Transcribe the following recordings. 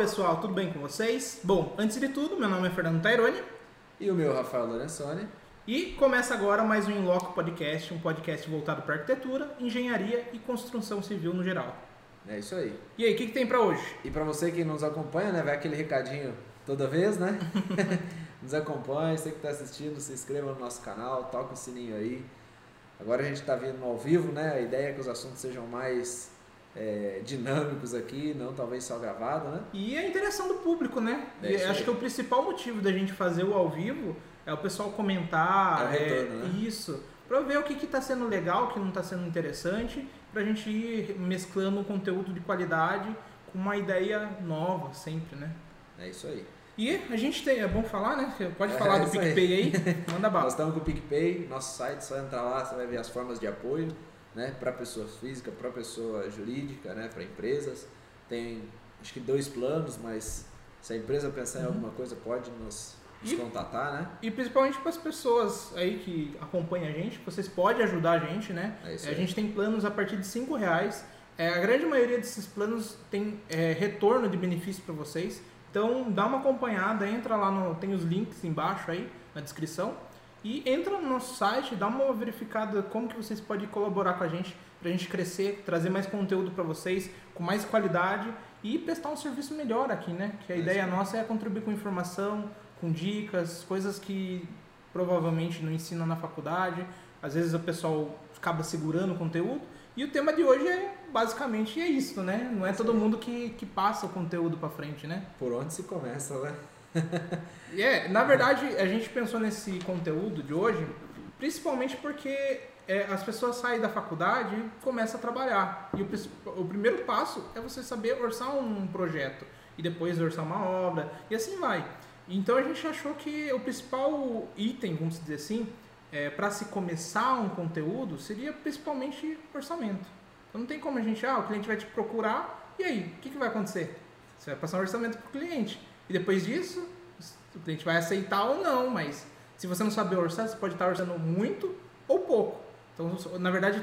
pessoal, tudo bem com vocês? Bom, antes de tudo, meu nome é Fernando Taironi E o meu Rafael Lorenzoni. e começa agora mais um Inloco Podcast, um podcast voltado para arquitetura, engenharia e construção civil no geral. É isso aí. E aí, o que, que tem para hoje? E para você que nos acompanha, né, vai aquele recadinho toda vez, né? nos acompanha, você que está assistindo, se inscreva no nosso canal, toca o sininho aí. Agora a gente está vindo ao vivo, né? A ideia é que os assuntos sejam mais é, dinâmicos aqui, não talvez só gravado, né? E a interação do público, né? É acho aí. que o principal motivo da gente fazer o ao vivo é o pessoal comentar. É o retorno, né? Isso. Pra ver o que, que tá sendo legal, o que não tá sendo interessante, pra gente ir mesclando um conteúdo de qualidade com uma ideia nova sempre, né? É isso aí. E a gente tem, é bom falar, né? Pode É, falar do isso aí. PicPay aí, manda Nós bala. estamos com o PicPay, nosso site, só entrar lá, você vai ver as formas de apoio, né? Para pessoas físicas, para pessoa jurídica, né? Para empresas. Tem acho que dois planos, mas se a empresa pensar em alguma coisa, pode nos, nos E- contatar, né? E principalmente para as pessoas aí que acompanham a gente, vocês podem ajudar a gente, né? É a aí. gente tem planos a partir de 5 reais. É, a grande maioria desses planos tem é, retorno de benefício para vocês. Então dá uma acompanhada, entra lá no. Tem os links embaixo aí na descrição. E entra no nosso site, dá uma verificada como que vocês podem colaborar com a gente para a gente crescer, trazer mais conteúdo para vocês, com mais qualidade e prestar um serviço melhor aqui, né? Que a É ideia nossa é contribuir com informação, com dicas, coisas que provavelmente não ensinam na faculdade. Às vezes o pessoal acaba segurando o conteúdo. E o tema de hoje é basicamente é isso, né? Não é todo mundo que, que passa o conteúdo para frente, né? Por onde se começa, né? É, na verdade, a gente pensou nesse conteúdo de hoje, principalmente porque é, as pessoas saem da faculdade e começam a trabalhar. E o, o primeiro passo é você saber orçar um projeto e depois orçar uma obra e assim vai. Então a gente achou que o principal item, vamos dizer assim, para se começar um conteúdo seria principalmente orçamento. Então não tem como a gente, ah, o cliente vai te procurar e aí, o que, que vai acontecer? Você vai passar um orçamento para o cliente. E depois disso, o cliente vai aceitar ou não, mas se você não saber orçar, você pode estar orçando muito ou pouco. Então, na verdade,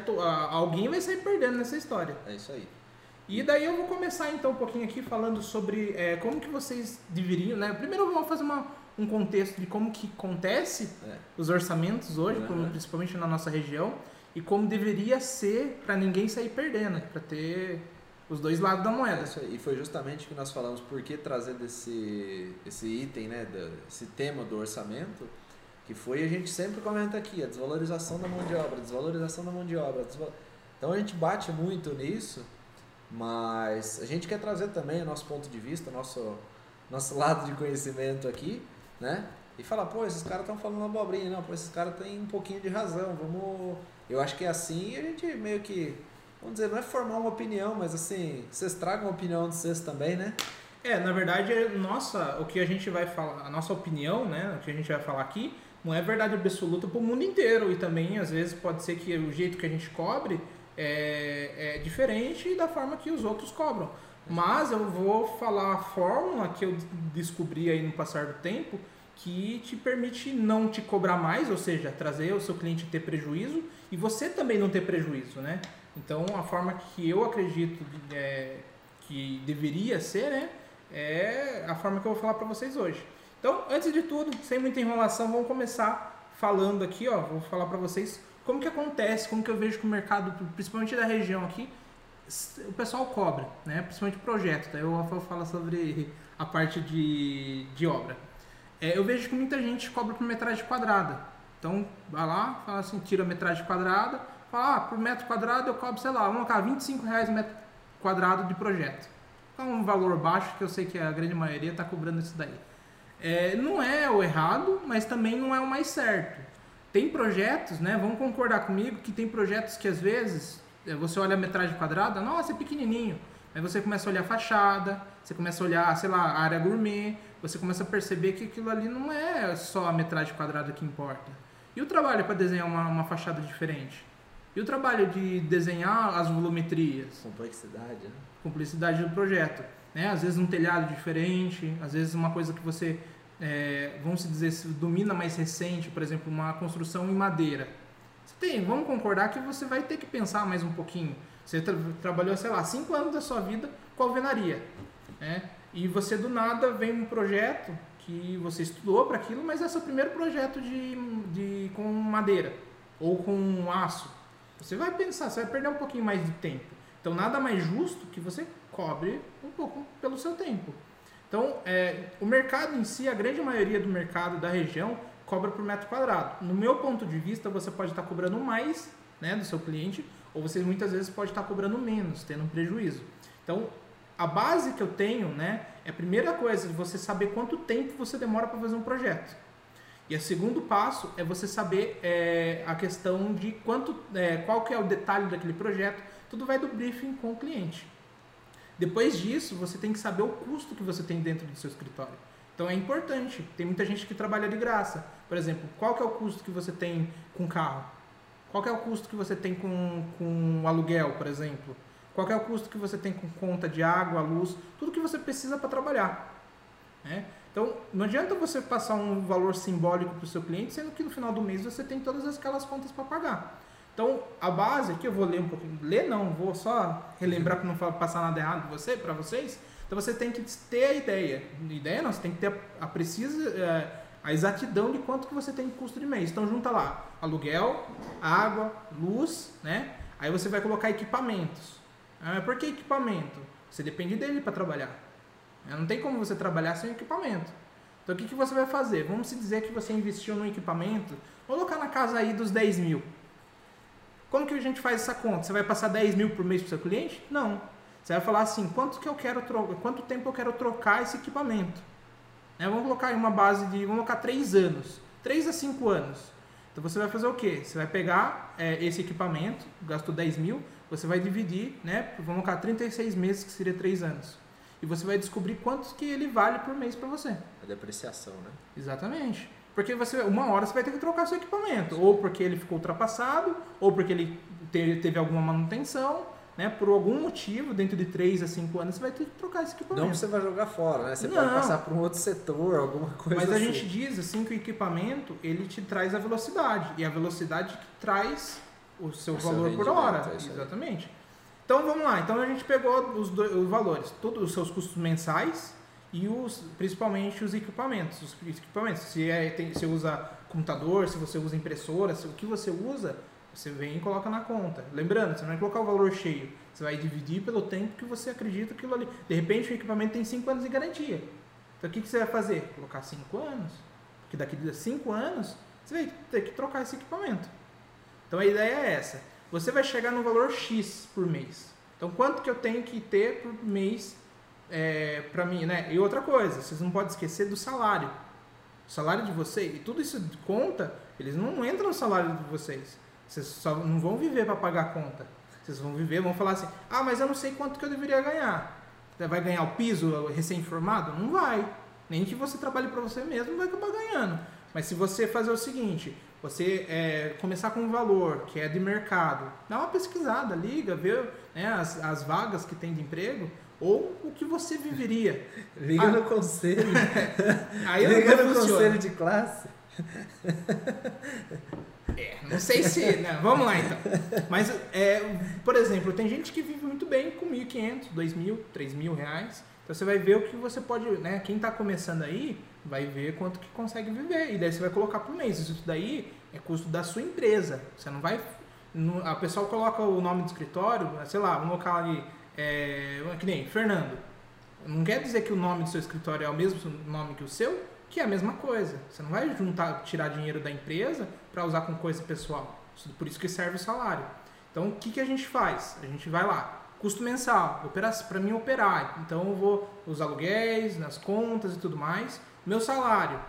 alguém vai sair perdendo nessa história. É isso aí. E daí eu vou começar então um pouquinho aqui falando sobre é, como que vocês deveriam, né? Primeiro eu vou fazer uma, um contexto de como que acontece É. os orçamentos hoje, Uhum. principalmente na nossa região, e como deveria ser para ninguém sair perdendo, para ter os dois lados da É moeda. aí. E foi justamente que nós falamos, por que trazer desse, esse item, né, esse tema do orçamento, que foi, a gente sempre comenta aqui, a desvalorização da mão de obra, desvalorização da mão de obra. desva- Então a gente bate muito nisso, mas a gente quer trazer também o nosso ponto de vista, nosso, nosso lado de conhecimento aqui, né? E falar, pô, esses caras estão falando abobrinha, não, pô, esses caras têm um pouquinho de razão, vamos... Eu acho que é assim e a gente meio que vamos dizer, não é formar uma opinião, mas assim, vocês tragam a opinião de vocês também, né? É, na verdade, é nossa, o que a gente vai falar, a nossa opinião, né, o que a gente vai falar aqui, não é verdade absoluta para o mundo inteiro e também às vezes pode ser que o jeito que a gente cobre é, é diferente da forma que os outros cobram. Mas eu vou falar a fórmula que eu descobri aí no passar do tempo que te permite não te cobrar mais, ou seja, trazer o seu cliente ter prejuízo e você também não ter prejuízo, né? Então a forma que eu acredito é, que deveria ser, né? É a forma que eu vou falar para vocês hoje. Então, antes de tudo, sem muita enrolação, vamos começar falando aqui, ó. Vou falar para vocês como que acontece, como que eu vejo que o mercado, principalmente da região aqui, o pessoal cobra, né? Principalmente projeto. Daí o Rafael fala sobre a parte de, de obra. É, eu vejo que muita gente cobra por metragem quadrada. Então, vai lá, fala assim, tira a metragem quadrada, fala, ah, por metro quadrado eu cobro, sei lá, vamos colocar 25 reais metro quadrado de projeto. É um valor baixo que eu sei que a grande maioria está cobrando isso daí. É, não é o errado, mas também não é o mais certo. Tem projetos, né? Vamos concordar comigo que tem projetos que às vezes é, você olha a metragem quadrada, nossa, é pequenininho. Aí você começa a olhar a fachada, você começa a olhar, sei lá, a área gourmet, você começa a perceber que aquilo ali não é só a metragem quadrada que importa. E o trabalho para desenhar uma, uma fachada diferente? E o trabalho de desenhar as volumetrias? Complexidade, né? Complexidade do projeto. Né? Às vezes um telhado diferente, às vezes uma coisa que você, é, vamos se dizer, se domina mais recente, por exemplo, uma construção em madeira. Você tem, vamos concordar que você vai ter que pensar mais um pouquinho. Você tra- trabalhou, sei lá, cinco anos da sua vida com alvenaria. Né? E você do nada vem um projeto que você estudou para aquilo, mas é seu primeiro projeto de, de com madeira ou com aço. Você vai pensar, você vai perder um pouquinho mais de tempo. Então nada mais justo que você cobre um pouco pelo seu tempo. Então, é, o mercado em si, a grande maioria do mercado da região cobra por metro quadrado. No meu ponto de vista, você pode estar cobrando mais né, do seu cliente, ou você muitas vezes pode estar cobrando menos, tendo um prejuízo. Então, a base que eu tenho, né, é a primeira coisa, você saber quanto tempo você demora para fazer um projeto. E o segundo passo é você saber é, a questão de quanto, é, qual que é o detalhe daquele projeto. Tudo vai do briefing com o cliente. Depois disso, você tem que saber o custo que você tem dentro do seu escritório. Então é importante. Tem muita gente que trabalha de graça. Por exemplo, qual que é o custo que você tem com carro? Qual que é o custo que você tem com, com aluguel, por exemplo? Qual que é o custo que você tem com conta de água, luz? Tudo que você precisa para trabalhar. Né? Então, não adianta você passar um valor simbólico para o seu cliente, sendo que no final do mês você tem todas aquelas contas para pagar. Então, a base, aqui eu vou ler um pouquinho, ler não, vou só relembrar para não passar nada errado você, para vocês. Então, você tem que ter a ideia. Ideia não, você tem que ter a, a precisa, é, a exatidão de quanto que você tem de custo de mês. Então, junta lá aluguel, água, luz, né? Aí você vai colocar equipamentos. Ah, por que equipamento? Você depende dele para trabalhar. Não tem como você trabalhar sem equipamento. Então, o que, que você vai fazer? Vamos dizer que você investiu no equipamento, colocar na casa aí dos 10 mil. Como que a gente faz essa conta? Você vai passar 10 mil por mês para o seu cliente? Não. Você vai falar assim, quanto que eu quero trocar, quanto tempo eu quero trocar esse equipamento? Né? Vamos colocar em uma base de, vamos colocar 3 anos, 3 a 5 anos. Então você vai fazer o quê? Você vai pegar é, esse equipamento, gastou 10 mil, você vai dividir, né? Vamos colocar 36 meses, que seria 3 anos. E você vai descobrir quanto que ele vale por mês para você. A depreciação, né? Exatamente. Porque você, uma hora você vai ter que trocar seu equipamento. Ou porque ele ficou ultrapassado, ou porque ele teve, alguma manutenção, né? Por algum motivo, dentro de 3 a 5 anos, você vai ter que trocar esse equipamento. Não você vai jogar fora, né? Você Não. pode passar para um outro setor, alguma coisa Mas a assim. gente diz assim que o equipamento, ele te traz a velocidade. E a velocidade que traz o seu o valor seu por hora. É Exatamente. Então vamos lá. Então a gente pegou os, dois, os valores, todos os seus custos mensais e os, principalmente os equipamentos. Os equipamentos, se é, tem, você usa computador, se você usa impressora, se o que você usa, você vem e coloca na conta. Lembrando, você não vai colocar o valor cheio, você vai dividir pelo tempo que você acredita aquilo ali. De repente o equipamento tem 5 anos de garantia. Então o que, que você vai fazer? Colocar 5 anos? Porque daqui a 5 anos você vai ter que trocar esse equipamento. Então a ideia é essa. Você vai chegar no valor X por mês. Então quanto que eu tenho que ter por mês é, para mim, né? E outra coisa, vocês não podem esquecer do salário. O salário de vocês, e tudo isso conta, eles não entram no salário de vocês. Vocês só não vão viver para pagar a conta. Vocês vão viver, vão falar assim: ah, mas eu não sei quanto que eu deveria ganhar. Vai ganhar o piso recém-formado? Não vai. Nem que você trabalhe para você mesmo, vai acabar ganhando. Mas se você fazer o seguinte, você é, começar com um valor que é de mercado, dá uma pesquisada, liga, vê né, as, as vagas que tem de emprego, ou o que você viveria. Liga ah, no conselho. Aí Liga no funciona. conselho de classe. É, não sei se. Né? Vamos lá então. Mas, é, por exemplo, tem gente que vive muito bem com 1.500, 2.000, 3.000 reais. Então você vai ver o que você pode. Né? Quem está começando aí vai ver quanto que consegue viver. E daí você vai colocar por mês. Isso daí é custo da sua empresa. Você não vai. A pessoa coloca o nome do escritório, sei lá, vamos colocar ali é, que nem Fernando. Não quer dizer que o nome do seu escritório é o mesmo nome que o seu, que é a mesma coisa. Você não vai juntar, tirar dinheiro da empresa para usar com coisa pessoal. Por isso que serve o salário. Então, o que, que a gente faz? A gente vai lá, custo mensal, para mim operar. Então, eu vou os aluguéis, nas contas e tudo mais. Meu salário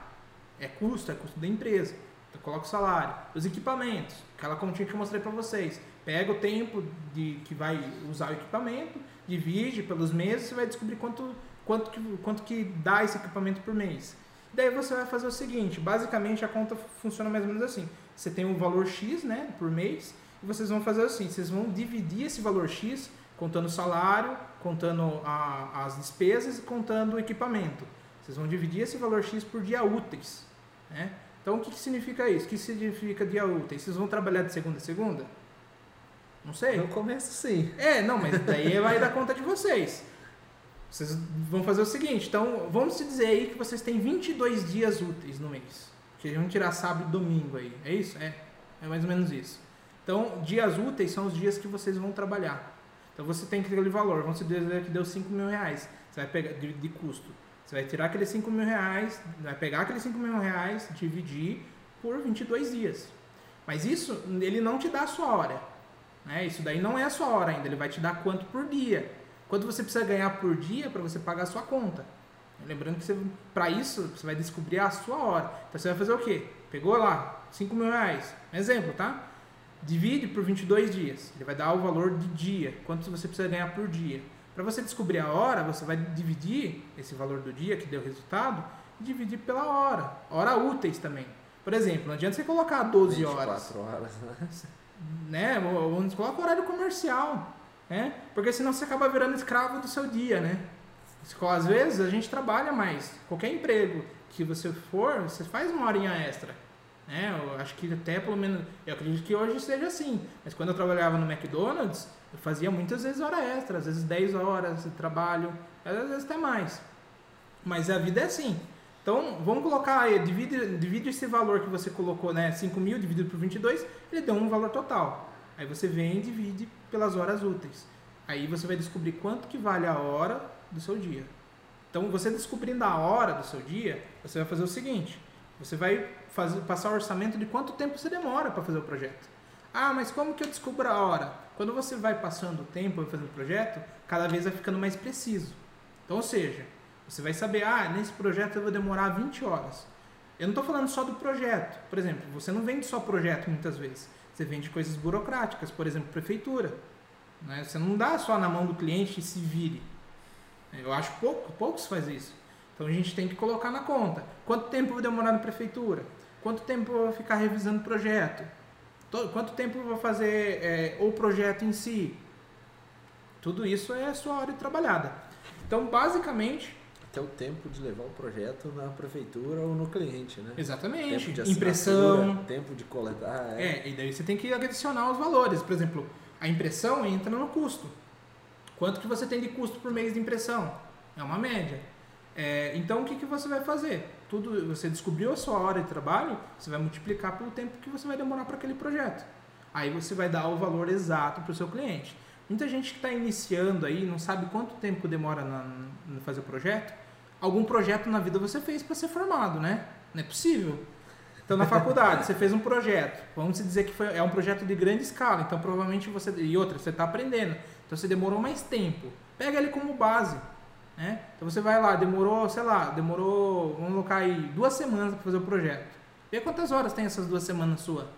é custo, é custo da empresa. Então, eu coloco o salário. Os equipamentos, aquela continha que eu mostrei para vocês. Pega o tempo de que vai usar o equipamento, divide pelos meses, você vai descobrir quanto, quanto, que, quanto que dá esse equipamento por mês. Daí você vai fazer o seguinte, basicamente a conta funciona mais ou menos assim. Você tem um valor X né, por mês, e vocês vão fazer assim, vocês vão dividir esse valor X contando o salário, contando a, as despesas e contando o equipamento. Vocês vão dividir esse valor X por dia úteis. Né? Então o que, que significa isso? O que significa dia úteis? Vocês vão trabalhar de segunda a segunda? Não sei. No começo sim. É, não, mas daí vai dar conta de vocês. Vocês vão fazer o seguinte, então vamos se dizer aí que vocês têm 22 dias úteis no mês. Que vão tirar sábado e domingo aí. É isso? É. É mais ou menos isso. Então, dias úteis são os dias que vocês vão trabalhar. Então você tem que ter aquele valor. Vamos dizer que deu 5 mil reais. Você vai pegar de, de custo. Você vai tirar aqueles 5 mil reais, vai pegar aqueles 5 mil reais, dividir por 22 dias. Mas isso, ele não te dá a sua hora. Né? Isso daí não é a sua hora ainda. Ele vai te dar quanto por dia. Quanto você precisa ganhar por dia para você pagar a sua conta. Lembrando que para isso você vai descobrir a sua hora. Então você vai fazer o quê? Pegou lá 5 mil reais. Exemplo, tá? Divide por 22 dias. Ele vai dar o valor de dia. Quanto você precisa ganhar por dia. Para você descobrir a hora, você vai dividir esse valor do dia que deu resultado e dividir pela hora. Hora úteis também. Por exemplo, não adianta você colocar 12 horas. 24 horas, né? né? Vamos colocar horário comercial, né? Porque senão você acaba virando escravo do seu dia, né? Às vezes a gente trabalha mais. Qualquer emprego que você for, você faz uma horinha extra. Né? Eu acho que até pelo menos. Eu acredito que hoje seja assim. Mas quando eu trabalhava no McDonald's, eu fazia muitas vezes hora extra, às vezes 10 horas de trabalho, às vezes até mais. Mas a vida é assim. Então, vamos colocar aí, divide, divide esse valor que você colocou, né? 5 mil dividido por 22, ele deu um valor total. Aí você vem e divide pelas horas úteis. Aí você vai descobrir quanto que vale a hora do seu dia. Então, você descobrindo a hora do seu dia, você vai fazer o seguinte: você vai fazer, passar o orçamento de quanto tempo você demora para fazer o projeto. Ah, mas como que eu descubro a hora? Quando você vai passando o tempo fazendo o projeto, cada vez vai ficando mais preciso. Então, ou seja, você vai saber, ah, nesse projeto eu vou demorar 20 horas. Eu não estou falando só do projeto. Por exemplo, você não vende só projeto muitas vezes. Você vende coisas burocráticas, por exemplo, prefeitura. Né? Você não dá só na mão do cliente e se vire. Eu acho pouco, poucos fazem isso. Então a gente tem que colocar na conta. Quanto tempo eu vou demorar na prefeitura? Quanto tempo eu vou ficar revisando o projeto? Quanto tempo vou fazer é, o projeto em si? Tudo isso é a sua hora de trabalhada. Então, basicamente. Até o tempo de levar o projeto na prefeitura ou no cliente, né? Exatamente. Tempo de Impressão. Tempo de coletar. É. é, e daí você tem que adicionar os valores. Por exemplo, a impressão entra no custo. Quanto que você tem de custo por mês de impressão? É uma média. É, então, o que, que você vai fazer? Tudo, você descobriu a sua hora de trabalho, você vai multiplicar pelo tempo que você vai demorar para aquele projeto. Aí você vai dar o valor exato para o seu cliente. Muita gente que está iniciando aí, não sabe quanto tempo demora na, na fazer o projeto. Algum projeto na vida você fez para ser formado, né? Não é possível. Então, na faculdade, você fez um projeto. Vamos dizer que foi, é um projeto de grande escala. Então, provavelmente você. E outra, você está aprendendo. Então, você demorou mais tempo. Pega ele como base. Né? Então, você vai lá, demorou, sei lá, demorou, vamos colocar aí, duas semanas para fazer o projeto. Vê quantas horas tem essas duas semanas sua.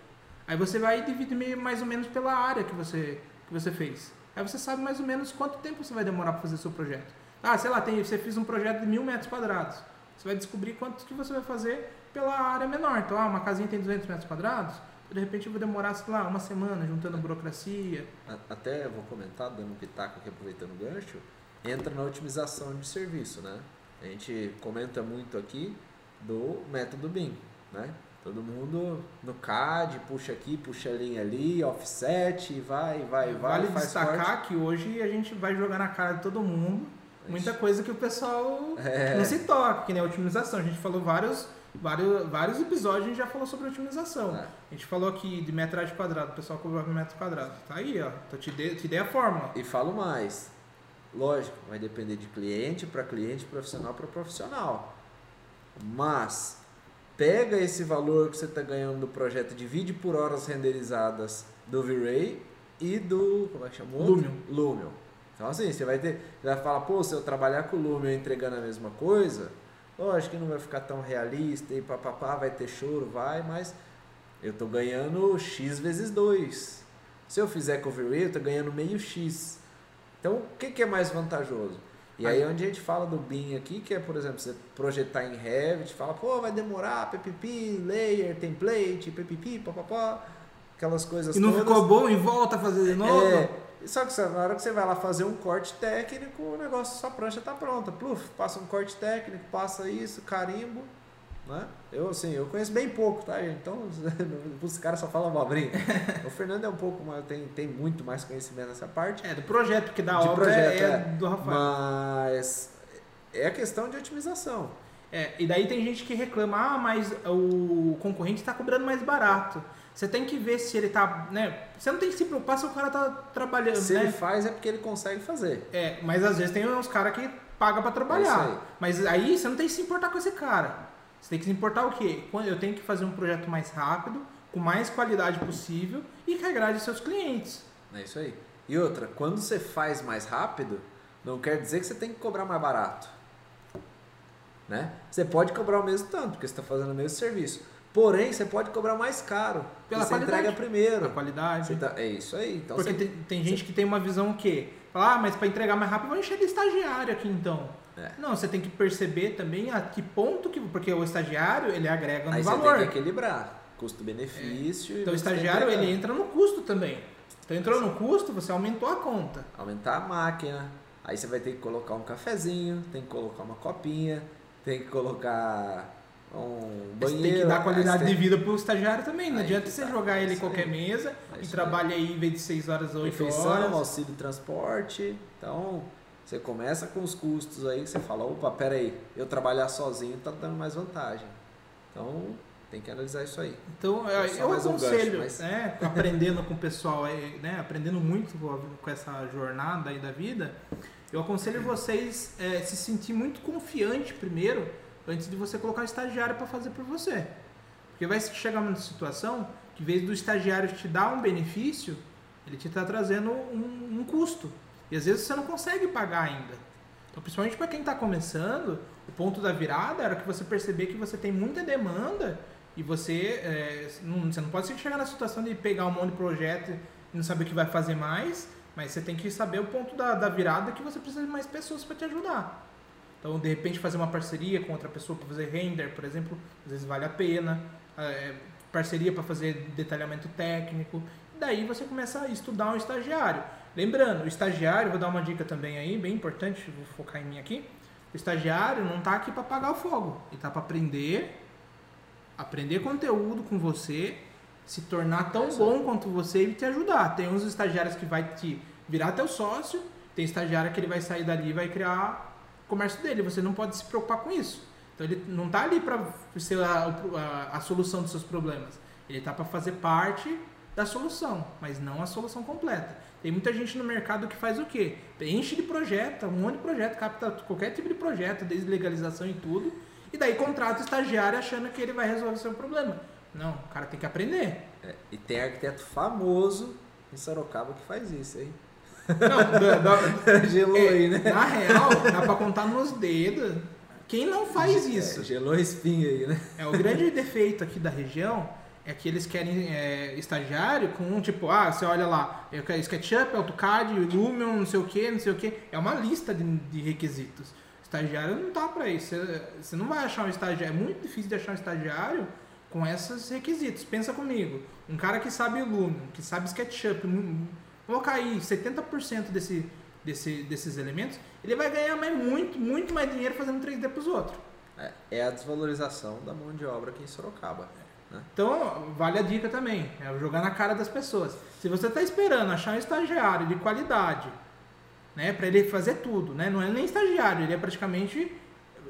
Aí você vai dividir mais ou menos pela área que você, que você fez. Aí você sabe mais ou menos quanto tempo você vai demorar para fazer seu projeto. Ah, sei lá, tem, você fez um projeto de mil metros quadrados. Você vai descobrir quanto que você vai fazer pela área menor. Então, ah, uma casinha tem 200 metros quadrados, de repente eu vou demorar, sei lá, uma semana juntando burocracia. Até vou comentar, dando um pitaco aqui, aproveitando o gancho, entra na otimização de serviço, né? A gente comenta muito aqui do método BIM, né? Todo mundo no CAD, puxa aqui, puxa a linha ali, offset, vai, vai, vai. Vale destacar que hoje a gente vai jogar na cara de todo mundo muita coisa que o pessoal é. não se toca, que nem a otimização. A gente falou vários vários, vários episódios a gente já falou sobre otimização. É. A gente falou aqui de metragem quadrada, o pessoal cobrava metro quadrado. Tá aí, ó. Então te dei, te dei a fórmula. E falo mais. Lógico, vai depender de cliente para cliente, profissional para profissional. Mas pega esse valor que você está ganhando do projeto, divide por horas renderizadas do V-Ray e do. Como é que chamou? Lumion. Lumion. Então assim, você vai ter. Você vai falar, pô, se eu trabalhar com o Lumion entregando a mesma coisa, Lógico que não vai ficar tão realista e papapá, vai ter choro, vai, mas eu estou ganhando X vezes 2. Se eu fizer cover eu estou ganhando meio X. Então, o que, que é mais vantajoso? E aí, onde a gente fala do BIM aqui, que é, por exemplo, você projetar em Revit, fala, pô, vai demorar, PPP, layer, template, PPP, papapá, aquelas coisas E não todas. ficou bom e volta a fazer de novo? É, só que na hora que você vai lá fazer um corte técnico, o negócio, sua prancha está pronta. Pluf, passa um corte técnico, passa isso, carimbo, Né? Eu, assim, eu conheço bem pouco, tá, gente? Então, os caras só falam abobrinha. o Fernando é um pouco mais, tem, tem muito mais conhecimento nessa parte. É, do projeto, da De obra projeto, é, é. do Rafael. Mas é a questão de otimização. É, e daí tem gente que reclama, ah, mas o concorrente está cobrando mais barato. Você tem que ver se ele tá, né? Você não tem que se preocupar se o cara tá trabalhando, Se né? ele faz é porque ele consegue fazer. É, mas às vezes tem uns caras que pagam pra É trabalhar. aí. mas aí você não tem que se importar com esse cara. Você tem que se importar o quê? Quando eu tenho que fazer um projeto mais rápido, com mais qualidade possível e que agrade seus clientes. É isso aí. E outra, quando você faz mais rápido, não quer dizer que você tem que cobrar mais barato. Né? Você pode cobrar o mesmo tanto, porque você está fazendo o mesmo serviço. Porém, você pode cobrar mais caro. Pela você qualidade. entrega primeiro. A qualidade. Você tá- é isso aí. Então Porque você- tem, tem gente que tem uma visão o quê? Fala, ah, mas para entregar mais rápido, vamos encher de estagiário aqui então. É. Não, você tem que perceber também a que ponto que. Porque o estagiário, ele agrega no aí você valor. tem que equilibrar. Custo-benefício. e Então o você estagiário, ele entra no custo também. Então entrou no custo, você aumentou a conta. Aumentar a máquina. Aí você vai ter que colocar um cafezinho, tem que colocar uma copinha, tem que colocar um Você banheiro. tem que dar aí qualidade você de vida pro estagiário também. Não Aí adianta você tá. jogar ele em qualquer aí. mesa É e isso trabalha aí em vez de 6 horas, 8 refeição, horas. auxílio transporte. Então, você começa com os custos aí você fala, opa, pera aí, eu trabalhar sozinho tá dando mais vantagem. Então, tem que analisar isso aí. Então, É eu, só eu um aconselho, mas- né, aprendendo com o pessoal, aí, né, aprendendo muito com essa jornada aí da vida, eu aconselho vocês é, se sentir muito confiante primeiro, antes de você colocar estagiário para fazer por você. Porque vai chegar uma situação que, em vez do estagiário te dar um benefício, ele te está trazendo um, um custo. E às vezes você não consegue pagar ainda. Então, principalmente para quem está começando, o ponto da virada era que você perceber que você tem muita demanda e você, é, não, você não pode chegar na situação de pegar um monte de projeto e não saber o que vai fazer mais, mas você tem que saber o ponto da, da virada que você precisa de mais pessoas para te ajudar. Então, de repente, fazer uma parceria com outra pessoa para fazer render, por exemplo, às vezes vale a pena. É, parceria para fazer detalhamento técnico. Daí você começa a estudar um estagiário. Lembrando, o estagiário, vou dar uma dica também aí, bem importante, vou focar em mim aqui. O estagiário não está aqui para apagar o fogo, ele está para aprender, aprender conteúdo com você, se tornar tão bom quanto você e te ajudar. Tem uns estagiários que vai te virar teu sócio, tem estagiário que ele vai sair dali e vai criar o comércio dele. Você não pode se preocupar com isso. Então ele não está ali para ser a, a, a solução dos seus problemas. Ele está para fazer parte da solução, mas não a solução completa. Tem muita gente no mercado que faz o quê? Enche de projeto, um monte de projeto, capta qualquer tipo de projeto, desde legalização e tudo, e daí contrata o estagiário achando que ele vai resolver o seu problema. Não, o cara tem que aprender. É, e tem arquiteto famoso em Sorocaba que faz isso, hein? Não, da- da- Gelou é, aí, né? Na real, dá pra contar nos dedos quem não faz isso. É, gelou a espinha aí, né? É, o grande defeito aqui da região é que eles querem é, estagiário com tipo, ah, você olha lá, eu quero SketchUp, AutoCAD, Lumion, não sei o que, não sei o que. É uma lista de, de requisitos. Estagiário não tá pra isso. Você, não vai achar um estagiário. É muito difícil de achar um estagiário com esses requisitos. Pensa comigo. Um cara que sabe Lumion, que sabe SketchUp, colocar aí 70% desse, desse, desses elementos, ele vai ganhar mais, muito, muito mais dinheiro fazendo 3D pros outros. É, é a desvalorização da mão de obra aqui em Sorocaba. Né? Então, vale a dica também, é jogar na cara das pessoas. Se você está esperando achar um estagiário de qualidade, né, para ele fazer tudo, né, não é nem estagiário, ele é praticamente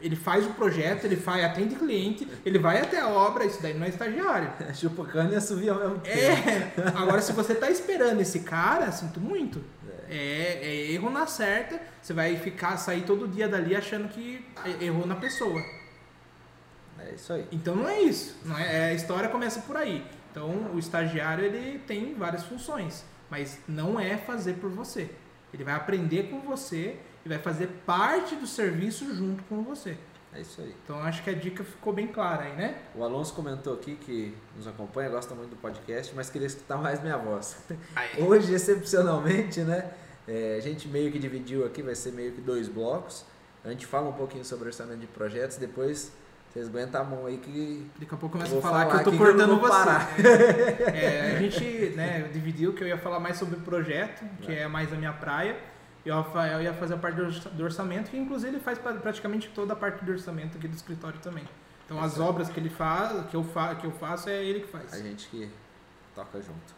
ele faz o projeto, ele faz, atende cliente, ele vai até a obra, isso daí não é estagiário. Chupa cana e assovia ao mesmo tempo. É, agora se você está esperando esse cara, sinto muito. É, é erro na certa, você vai ficar, sair todo dia dali achando que errou na pessoa. É isso aí. Então não é isso. Não é, a história começa por aí. Então o estagiário ele tem várias funções, mas não é fazer por você. Ele vai aprender com você e vai fazer parte do serviço junto com você. É isso aí. Então acho que a dica ficou bem clara aí, né? O Alonso comentou aqui que nos acompanha, gosta muito do podcast, mas queria escutar mais minha voz. Hoje, excepcionalmente, né? é, a gente meio que dividiu aqui, vai ser meio que dois blocos. A gente fala um pouquinho sobre orçamento de projetos, depois vocês aguentam a mão aí que Daqui a pouco começa a falar, falar que eu tô eu cortando você. parar. É, a gente né, dividiu que eu ia falar mais sobre projeto, que é mais a minha praia. E o Rafael ia fazer a parte do orça- do orçamento, que inclusive ele faz pra- praticamente toda a parte do orçamento aqui do escritório também. Então as obras que ele faz, que eu, fa que eu faço, é ele que faz. A gente que toca junto.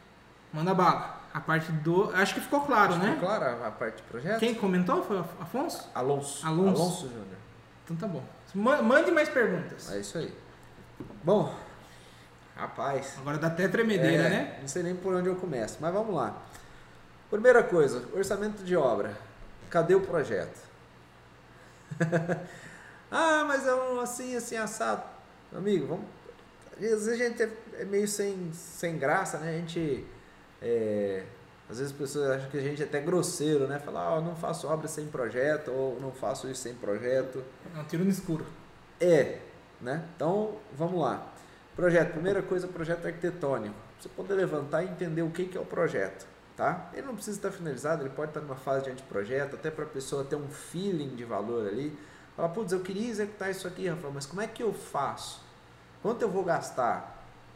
Manda bala. A parte do. Acho que ficou claro, Acho né? ficou claro a parte de projeto? Quem comentou foi o Afonso? Alonso. Alonso. Alonso Júnior. Então tá bom. Ma- Mande mais perguntas. É isso aí. Bom, rapaz. Agora dá até tremedeira, é, né? Não sei nem por onde eu começo, mas vamos lá. Primeira coisa, orçamento de obra. Cadê o projeto? ah, mas é um assim, assim, assado. Amigo, vamos. Às vezes a gente é é meio sem, sem graça, né? A gente. é, às vezes as pessoas acham que a gente é até grosseiro, né? Falar, ó, não faço obra sem projeto, ou não faço isso sem projeto. É um tiro no escuro. É, né? Então, vamos lá. Projeto, primeira coisa, projeto arquitetônico. Você poder levantar e entender o que que é o projeto, tá? Ele não precisa estar finalizado, ele pode estar numa fase de anteprojeto, até para a pessoa ter um feeling de valor ali. Falar, putz, eu queria executar isso aqui, Rafael, mas como é que eu faço? Quanto eu vou gastar?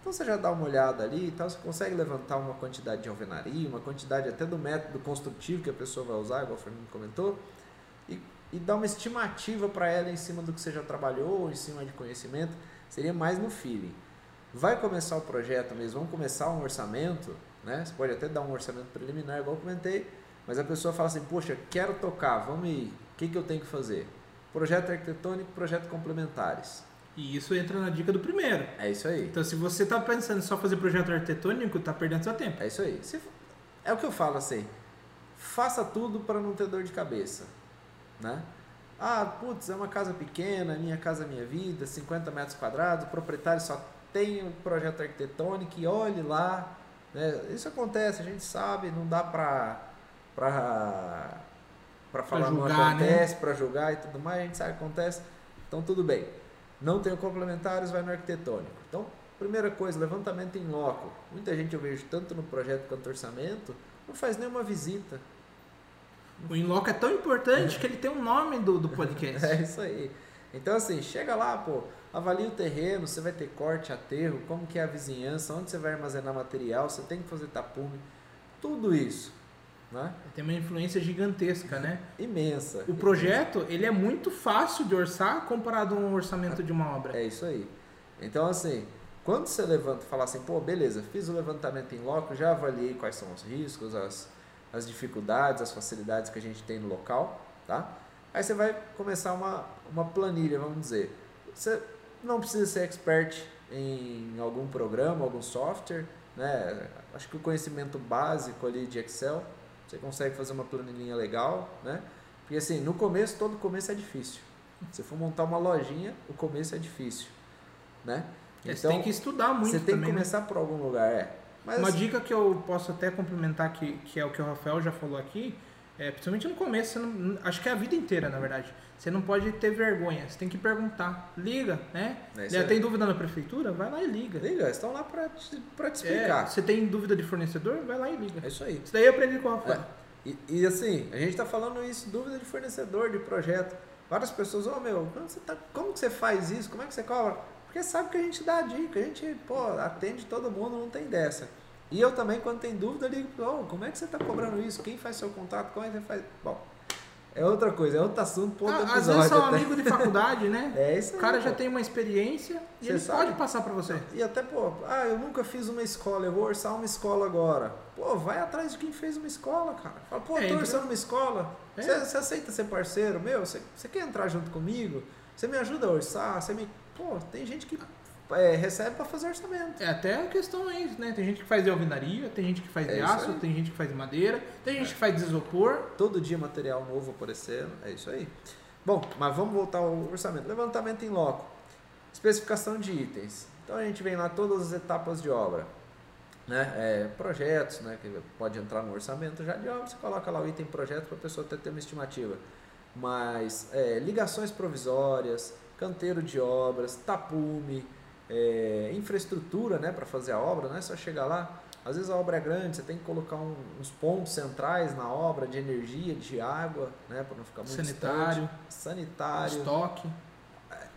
Então você já dá uma olhada ali e tal, você consegue levantar uma quantidade de alvenaria, uma quantidade até do método construtivo que a pessoa vai usar, igual o Fernando comentou, e, e dar uma estimativa para ela em cima do que você já trabalhou, em cima de conhecimento, seria mais no feeling. Vai começar o projeto mesmo, vamos começar um orçamento, né? Você pode até dar um orçamento preliminar, igual eu comentei, mas a pessoa fala assim, poxa, quero tocar, vamos aí, o que, que eu tenho que fazer? Projeto arquitetônico, projeto complementares. E isso entra na dica do primeiro. É isso aí. Então, se você tá pensando em só fazer projeto arquitetônico, tá perdendo seu tempo. É isso aí. Se- é o que eu falo assim. Faça tudo para não ter dor de cabeça, né? Ah, putz, é uma casa pequena, minha casa minha vida, 50 metros quadrados, o proprietário só tem um projeto arquitetônico e olhe lá, né? Isso acontece, a gente sabe, não dá para para falar não julgar, né? acontece, para julgar e tudo mais, a gente sabe que acontece. Então tudo bem. Não tem o complementares, vai no arquitetônico. Então, primeira coisa, levantamento em loco. Muita gente eu vejo tanto no projeto quanto no orçamento, não faz nenhuma visita. O Inloco é tão importante que ele tem o nome do, do podcast. É isso aí. Então assim, chega lá, pô, avalia o terreno, você vai ter corte, aterro, como que é a vizinhança, onde você vai armazenar material, você tem que fazer tapume, tudo isso, né? Tem uma influência gigantesca, né? Imensa. O projeto, ele é muito fácil de orçar comparado a um orçamento de uma obra. É isso aí. Então, assim, quando você levanta e fala assim, pô, beleza, fiz o levantamento em loco, já avaliei quais são os riscos, as, as dificuldades, as facilidades que a gente tem no local, tá? Aí você vai começar uma, uma planilha, vamos dizer. Você não precisa ser expert em algum programa, algum software, né? Acho que o conhecimento básico ali de Excel, você consegue fazer uma planilhinha legal, né? Porque assim, no começo, todo começo é difícil. Se for montar uma lojinha, o começo é difícil, né? É, você tem que estudar muito você tem também, que né? começar por algum lugar, é. Mas Uma assim, dica que eu posso até complementar, que, que é o que o Rafael já falou aqui, é, principalmente no começo, não- acho que é a vida inteira, na verdade. Você não pode ter vergonha, você tem que perguntar. Liga, né? É Já tem dúvida na prefeitura? Vai lá e liga. liga, eles estão lá para te, pra te É, explicar. você tem dúvida de fornecedor? Vai lá e liga. É isso aí. Isso daí eu aprendi com o Rafael. E, e, assim, a gente está falando isso, dúvida de fornecedor, de projeto. Várias pessoas, ô meu, como, você tá, como que você faz isso? Como é que você cobra? Porque sabe que a gente dá a dica, a gente, pô, atende todo mundo, não tem dessa. E eu também, quando tem dúvida, ligo, ô, como é que você está cobrando isso? Quem faz seu contato? Como é que você faz? Bom, é outra coisa, é outro assunto, ponto Ah, às vezes são até. amigo de faculdade, né? É isso O aí, cara já pô. tem uma experiência e Você ele sabe? pode passar pra você. E até, pô, ah, eu nunca fiz uma escola, eu vou orçar uma escola agora. Pô, vai atrás de quem fez uma escola, cara. Fala, pô, É, tô orçando uma escola. É. Você, você aceita ser parceiro? Meu, você, você quer entrar junto comigo? Você me ajuda a orçar? Você me. Pô, tem gente que é, recebe pra fazer orçamento. É até a questão é isso, né? Tem gente que faz de alvenaria, tem gente que faz É de aço, tem gente que faz de madeira, tem gente que faz de isopor. Todo dia material novo aparecendo. É isso aí. Bom, mas vamos voltar ao orçamento. Levantamento em loco. Especificação de itens. Então a gente vem lá todas as etapas de obra. Né? É, projetos, né? que pode entrar no orçamento já de obra, você coloca lá o item projeto para a pessoa até ter uma estimativa. Mas é, ligações provisórias, canteiro de obras, tapume, é, infraestrutura né? para fazer a obra, não é só chegar lá. Às vezes a obra é grande, você tem que colocar um- uns pontos centrais na obra de energia, de água, né? para não ficar muito Sanitário, distante. sanitário, estoque.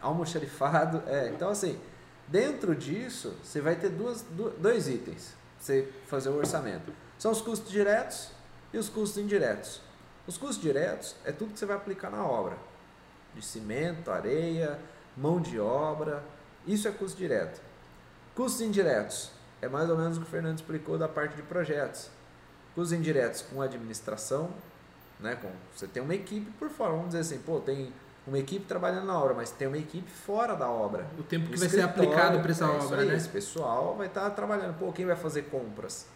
almoxarifado. É, então, assim, dentro disso, você vai ter duas, du- dois itens você fazer o orçamento. São os custos diretos e os custos indiretos. Os custos diretos é tudo que você vai aplicar na obra. De cimento, areia, mão de obra, Isso é custo direto. Custos indiretos é mais ou menos o que o Fernando explicou da parte de projetos. Custos indiretos com administração, né? Com, você tem uma equipe por fora. Vamos dizer assim, pô, tem uma equipe trabalhando na obra, mas tem uma equipe fora da obra. O tempo que vai ser aplicado para essa é obra, aí, né? Esse pessoal vai estar trabalhando. Pô, quem vai fazer compras?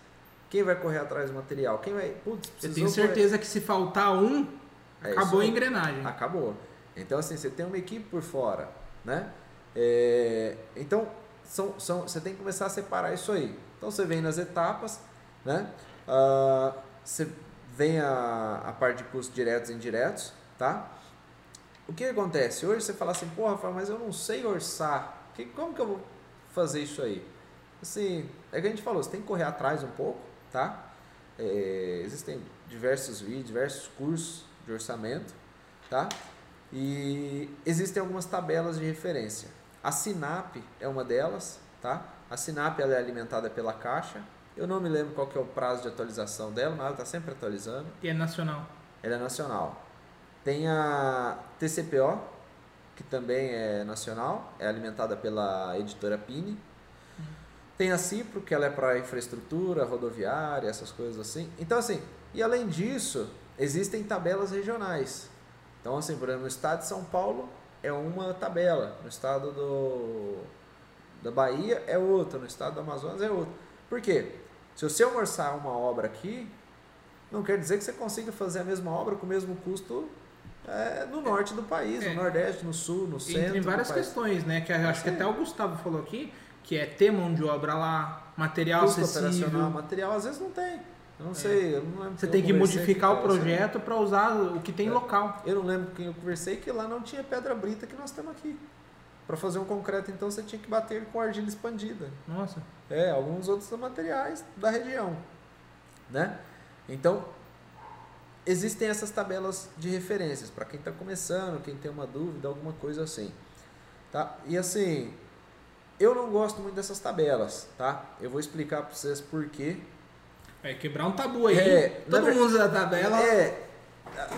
Quem vai correr atrás do material? Quem vai. Putz, Eu tenho certeza que se faltar um, É acabou a engrenagem. Acabou. Então, assim, você tem uma equipe por fora, né? É, então, são, são, você tem que começar a separar isso aí. Então, você vem nas etapas, né? Ah, você vem a, a parte de custos diretos e indiretos, tá? O que acontece? Hoje você fala assim, pô, Rafael, mas eu não sei orçar. Que, como que eu vou fazer isso aí? Assim, é que a gente falou, você tem que correr atrás um pouco, tá? É, existem diversos vídeos, diversos cursos de orçamento, tá? E existem algumas tabelas de referência. A Sinap é uma delas, tá? A Sinap ela é alimentada pela Caixa. Eu não me lembro qual que é o prazo de atualização dela, mas ela está sempre atualizando. E é nacional. Ela é nacional. Tem a TCPO, que também é nacional, é alimentada pela editora Pini. Tem a Cipro, que ela é para infraestrutura, rodoviária, essas coisas assim. Então, assim, e além disso, existem tabelas regionais. Então, assim, por exemplo, no estado de São Paulo é uma tabela, no estado do, da Bahia é outra, no estado do Amazonas é outra. Por quê? Se você orçar uma obra aqui, não quer dizer que você consiga fazer a mesma obra com o mesmo custo é, no norte do país, É. no nordeste, no sul, no centro. Tem do várias questões, né? Que eu acho que Sim. até o Gustavo falou aqui, que é ter mão de obra lá, material Custo acessível. operacional, material, às vezes não tem. Eu não sei, eu não lembro. Você tem que modificar o projeto para usar o que tem É. local. Eu não lembro quem eu conversei que lá não tinha pedra brita que nós temos aqui. Para fazer um concreto, então, você tinha que bater com argila expandida. Nossa. É, alguns outros materiais da região, né? Então, existem essas tabelas de referências para quem está começando, quem tem uma dúvida, alguma coisa assim, tá? E assim, eu não gosto muito dessas tabelas, tá? Eu vou explicar para vocês por quê. Vai quebrar um tabu aí. É, Todo mundo usa a tabela. É,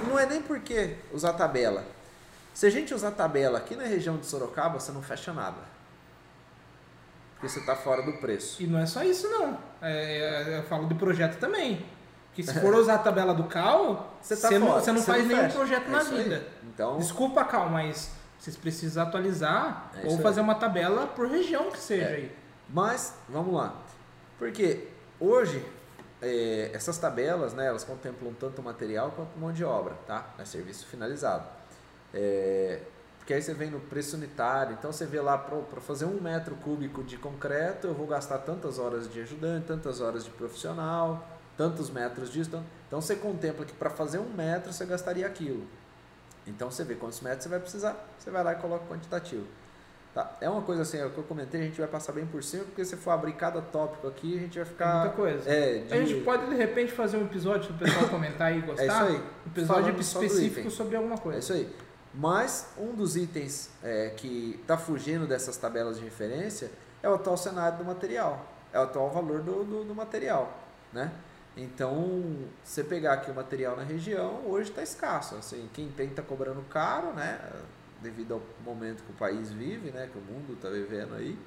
não é nem porque usar tabela. Se a gente usar tabela aqui na região de Sorocaba, você não fecha nada. Porque você está fora do preço. E não é só isso, não. É, eu falo de projeto também. Que se for usar a tabela do Cal, Você você, tá não, fora, você não você faz não nenhum fecha. projeto É na aí. vida. Então, Desculpa, Cal, mas vocês precisam atualizar É ou fazer uma tabela por região que seja É. aí. Mas, vamos lá. Porque hoje, é, essas tabelas, né, elas contemplam tanto material quanto mão de obra, tá? É serviço finalizado. É, porque aí você vem no preço unitário, então você vê lá, para fazer um metro cúbico de concreto, eu vou gastar tantas horas de ajudante, tantas horas de profissional, tantos metros disso. Então, então você contempla que para fazer um metro você gastaria aquilo. Então você vê quantos metros você vai precisar, você vai lá e coloca o quantitativo. Tá? É uma coisa assim, é o que eu comentei, a gente vai passar bem por cima, porque se for abrir cada tópico aqui, a gente vai ficar. muita coisa. É, de- A gente pode, de repente, fazer um episódio, se o pessoal comentar e gostar. É isso aí. Um episódio Falando específico sobre alguma É coisa. isso aí. Mas um dos itens é, que está fugindo dessas tabelas de referência é o atual cenário do material, é o atual valor do, do, do material, né? Então, você pegar aqui o material na região, hoje está escasso. Assim, quem tem está cobrando caro, né? Devido ao momento que o país vive, né? Que o mundo está vivendo aí.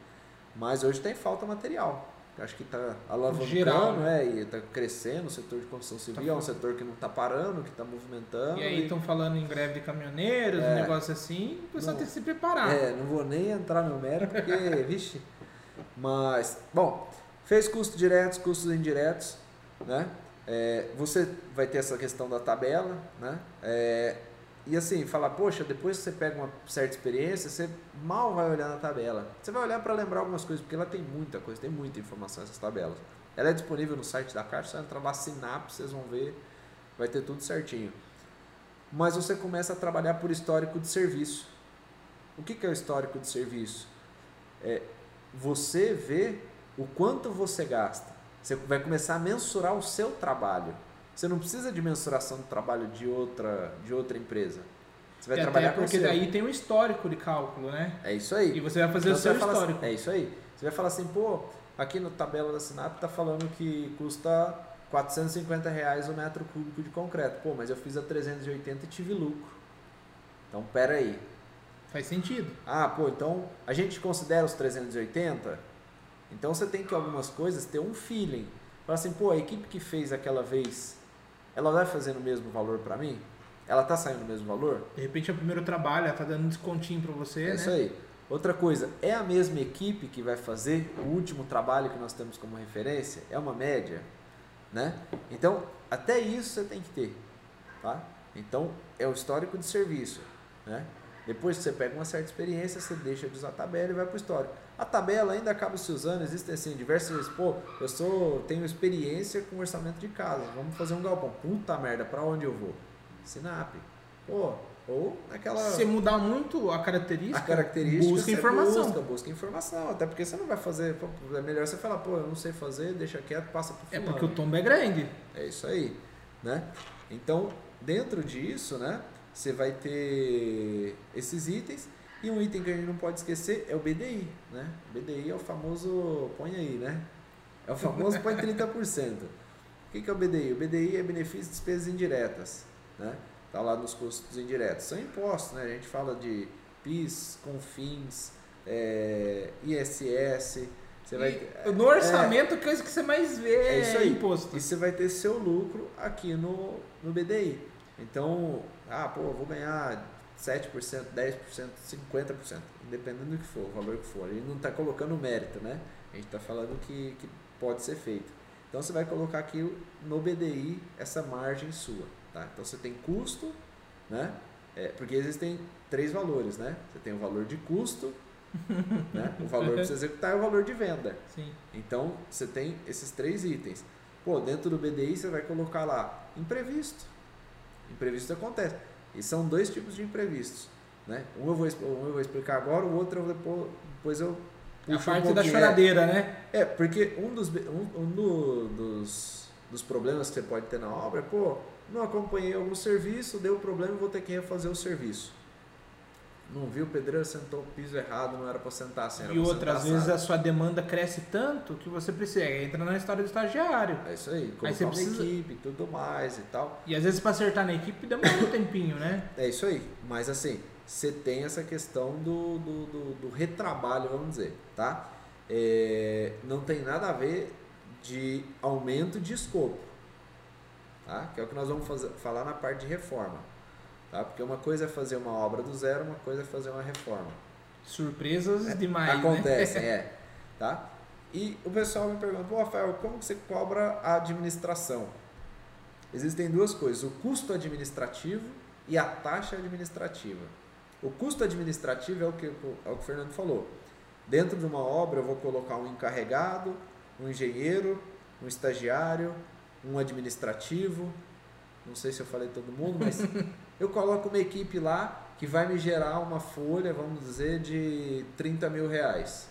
Mas hoje tem falta material. Acho que está alavancando, Geral, né? E está crescendo o setor de construção civil. Tá é um setor que não está parando, que está movimentando. E aí estão falando em greve de caminhoneiros, É. um negócio assim, o pessoal tem que se preparar. É, não vou nem entrar no mérito, porque, vixe. Mas, bom, fez custos diretos, custos indiretos, né? É, você vai ter essa questão da tabela, né? É, e assim, falar, poxa, depois que você pega uma certa experiência, você mal vai olhar na tabela. Você vai olhar para lembrar algumas coisas, porque ela tem muita coisa, tem muita informação essas tabelas. Ela é disponível no site da Caixa, você entrar lá, Sinap, vocês vão ver, vai ter tudo certinho. Mas você começa a trabalhar por histórico de serviço. O que, que é o histórico de serviço? É você vê o quanto você gasta. Você vai começar a mensurar o seu trabalho. Você não precisa de mensuração do trabalho de outra, de outra empresa. Você vai E trabalhar até com porque seu. daí tem um histórico de cálculo, né? É isso aí. E você vai fazer Então o seu falar histórico. assim- é isso aí. Você vai falar assim, pô, aqui no tabela da Sinap tá falando que custa 450 reais o metro cúbico de concreto. Pô, mas eu fiz a 380 e tive lucro. Então, pera aí. Faz sentido. Ah, pô, então a gente considera os 380? Então você tem que algumas coisas ter um feeling. Fala assim, pô, a equipe que fez aquela vez, ela vai fazer o mesmo valor para mim? Ela tá saindo o mesmo valor? De repente é o primeiro trabalho, ela tá dando um descontinho para você, é né? isso aí. Outra coisa, é a mesma equipe que vai fazer o último trabalho que nós temos como referência? É uma média? Né? Então, até isso você tem que ter. Tá? Então, é o histórico de serviço. Né? Depois que você pega uma certa experiência, você deixa de usar a tabela e vai para o histórico. A tabela ainda acaba se usando, existem assim, diversas vezes, pô, eu sou, tenho experiência com orçamento de casa, vamos fazer um galpão. Puta merda, para onde eu vou? Sinap. Pô, ou naquela. Se mudar muito a característica, a característica busca informação. Busca, busca informação. Até porque você não vai fazer. É melhor você falar, pô, eu não sei fazer, deixa quieto, passa pro É fulano. porque o tombo é grande. É isso aí, né? Então, dentro disso, né, você vai ter esses itens e um item que a gente não pode esquecer é o BDI, né? O BDI é o famoso, põe aí, né? É o famoso põe 30%. O que é o BDI? O BDI é benefícios e despesas indiretas, né? Tá lá nos custos indiretos. São impostos, né? A gente fala de PIS, CONFINS, é, ISS, você vai, E no orçamento, a coisa que você mais vê é isso aí. imposto. E você vai ter seu lucro aqui no, no BDI. Então, ah, pô, eu vou ganhar 7%, 10%, 50%, independendo do que for, o valor que for. Ele não está colocando mérito, né? A gente está falando que, que pode ser feito. Então, você vai colocar aqui no BDI essa margem sua. Tá? Então, você tem custo, né? É, porque existem três valores, né? Você tem o valor de custo, né? o valor para você executar e o valor de venda. Sim. Então, você tem esses três itens. Pô, dentro do BDI você vai colocar lá imprevisto. Imprevisto acontece. E são dois tipos de imprevistos. Né? Um, eu vou, um eu vou explicar agora, o outro eu depois, depois eu A puxo um parte da pouquinho. choradeira, né? É, porque um dos, um, um do- dos, dos problemas que você pode ter na obra é, pô, não acompanhei algum serviço, deu problema, vou ter que refazer o serviço. Não viu, o pedreiro sentou o piso errado, não era para sentar assim, E outras vezes assado. a sua demanda cresce tanto que você precisa. Entra na história do estagiário. É isso aí, colocar você uma precisa- equipe e tudo mais e tal. E às vezes para acertar na equipe demora um tempinho, né? É isso aí. Mas assim, você tem essa questão do, do, do- do retrabalho, vamos dizer, tá? É, não tem nada a ver de aumento de escopo, tá? Que é o que nós vamos fazer, falar na parte de reforma, tá? Porque uma coisa é fazer uma obra do zero, uma coisa é fazer uma reforma. Surpresas demais. Acontece, né? é. Tá? E o pessoal me pergunta, "Pô, Rafael, como você cobra a administração? Existem duas coisas, o custo administrativo e a taxa administrativa. O custo administrativo é o que, é o que o Fernando falou. Dentro de uma obra eu vou colocar um encarregado, um engenheiro, um estagiário, um administrativo, não sei se eu falei todo mundo, mas eu coloco uma equipe lá que vai me gerar uma folha, vamos dizer, de 30 mil reais.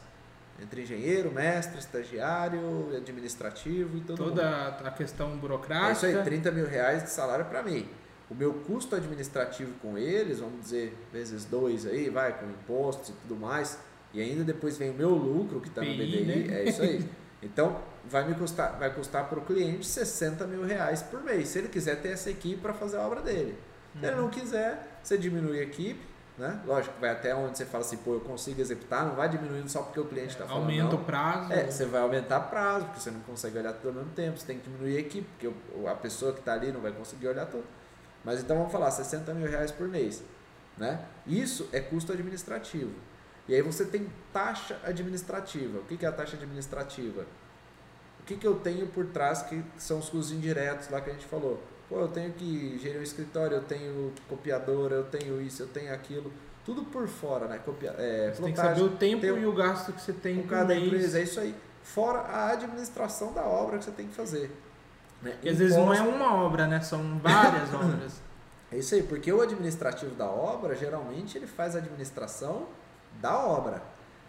Entre engenheiro, mestre, estagiário, administrativo e todo mundo. Toda a questão É isso burocrática. aí, 30 mil reais de salário para mim. O meu custo administrativo com eles, vamos dizer, vezes dois aí, vai, com impostos e tudo mais, e ainda depois vem o meu lucro que está no BDI, né? é isso aí. Então, vai me custar, vai custar para o cliente 60 mil reais por mês, se ele quiser ter essa equipe para fazer a obra dele. Se ele não quiser, você diminui a equipe, né? Lógico, vai até onde você fala assim, pô, eu consigo executar, não vai diminuindo só porque o cliente está falando. Aumenta não. o prazo. É, você vai aumentar prazo, porque você não consegue olhar tudo ao mesmo tempo, você tem que diminuir a equipe, porque a pessoa que está ali não vai conseguir olhar tudo. Mas então vamos falar, 60 mil reais por mês. Né? Isso é custo administrativo. E aí você tem taxa administrativa. O que é a taxa administrativa? O que eu tenho por trás que são os custos indiretos lá que a gente falou? Pô, eu tenho que gerir um escritório, eu tenho copiadora, eu tenho isso, eu tenho aquilo. Tudo por fora, né? Copia, é, Você tem que saber o tempo tem- e o gasto que você tem com cada mês. empresa, é isso aí. Fora a administração da obra que você tem que fazer. Né? Que às vezes não é uma obra, né? São várias obras. É isso aí, porque o administrativo da obra, geralmente ele faz a administração da obra.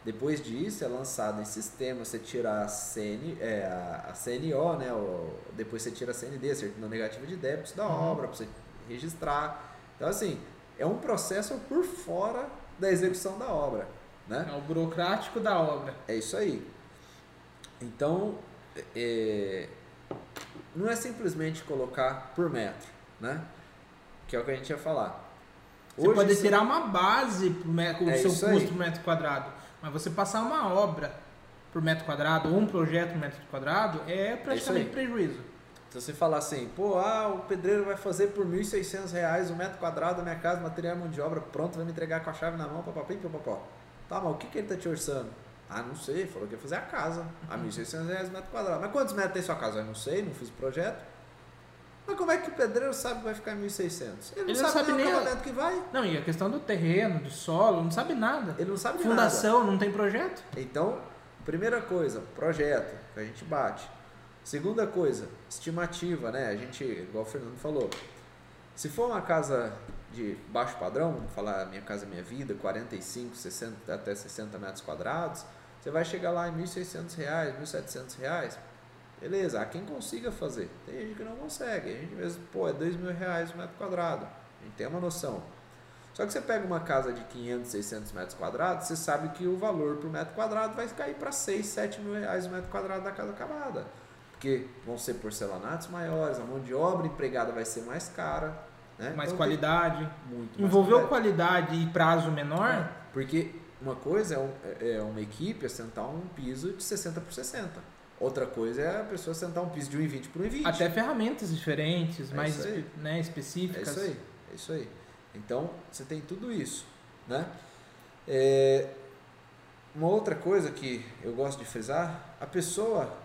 Depois disso é lançado em sistema, você tira a, CN, é, a, a CNO, né? O, depois você tira a CND, certidão negativa de débitos da Uhum. obra, para você registrar. Então, assim, é um processo por fora da execução da obra. Né? É o burocrático da obra. É isso aí. Então, é, não é simplesmente colocar por metro, né? Que é o que a gente ia falar. Você Hoje pode tirar uma base com o É seu custo por metro quadrado, mas você passar uma obra por metro quadrado ou um projeto por metro quadrado é praticamente aí. prejuízo. Se você falar assim, pô, ah, o pedreiro vai fazer por 1.600 reais o metro quadrado da minha casa, material mão de obra, pronto, vai me entregar com a chave na mão, papapim, papapó. Tá, mas o que, que ele tá te orçando? Ah, não sei, falou que ia fazer a casa, a 1.600 reais o metro quadrado. Mas quantos metros tem sua casa? Eu não sei, não fiz o projeto. Mas como é que o pedreiro sabe que vai ficar em 1.600? Ele não Ele não sabe, sabe nem o acabamento que vai. Não, e a questão do terreno, do solo, não sabe nada. Ele não sabe de nada. Fundação, não tem projeto? Então, primeira coisa, projeto, que a gente bate. Segunda coisa, estimativa, né? A gente, igual o Fernando falou, se for uma casa de baixo padrão, vamos falar Minha Casa Minha Vida, 45, 60, até 60 metros quadrados, você vai chegar lá em 1.600 reais, 1.700 reais. Beleza, há quem consiga fazer. Tem gente que não consegue. A gente mesmo, pô, é dois mil reais o metro quadrado. A gente tem uma noção. Só que você pega uma casa de 500, 600 metros quadrados, você sabe que o valor por metro quadrado vai cair para 6, 7 mil reais o metro quadrado da casa acabada. Porque vão ser porcelanatos maiores, a mão de obra empregada vai ser mais cara. Né? Mais Então, qualidade. tem Muito mais Envolveu qualidade. qualidade e prazo menor? É, Porque uma coisa é, um- é- é uma equipe assentar um piso de 60 por 60. Outra coisa é a pessoa sentar um piso de 1,20 por 1,20. Até ferramentas diferentes, É mais né, É específicas. isso aí, é isso aí. Então, você tem tudo isso, né? É, uma outra coisa que eu gosto de frisar, a pessoa,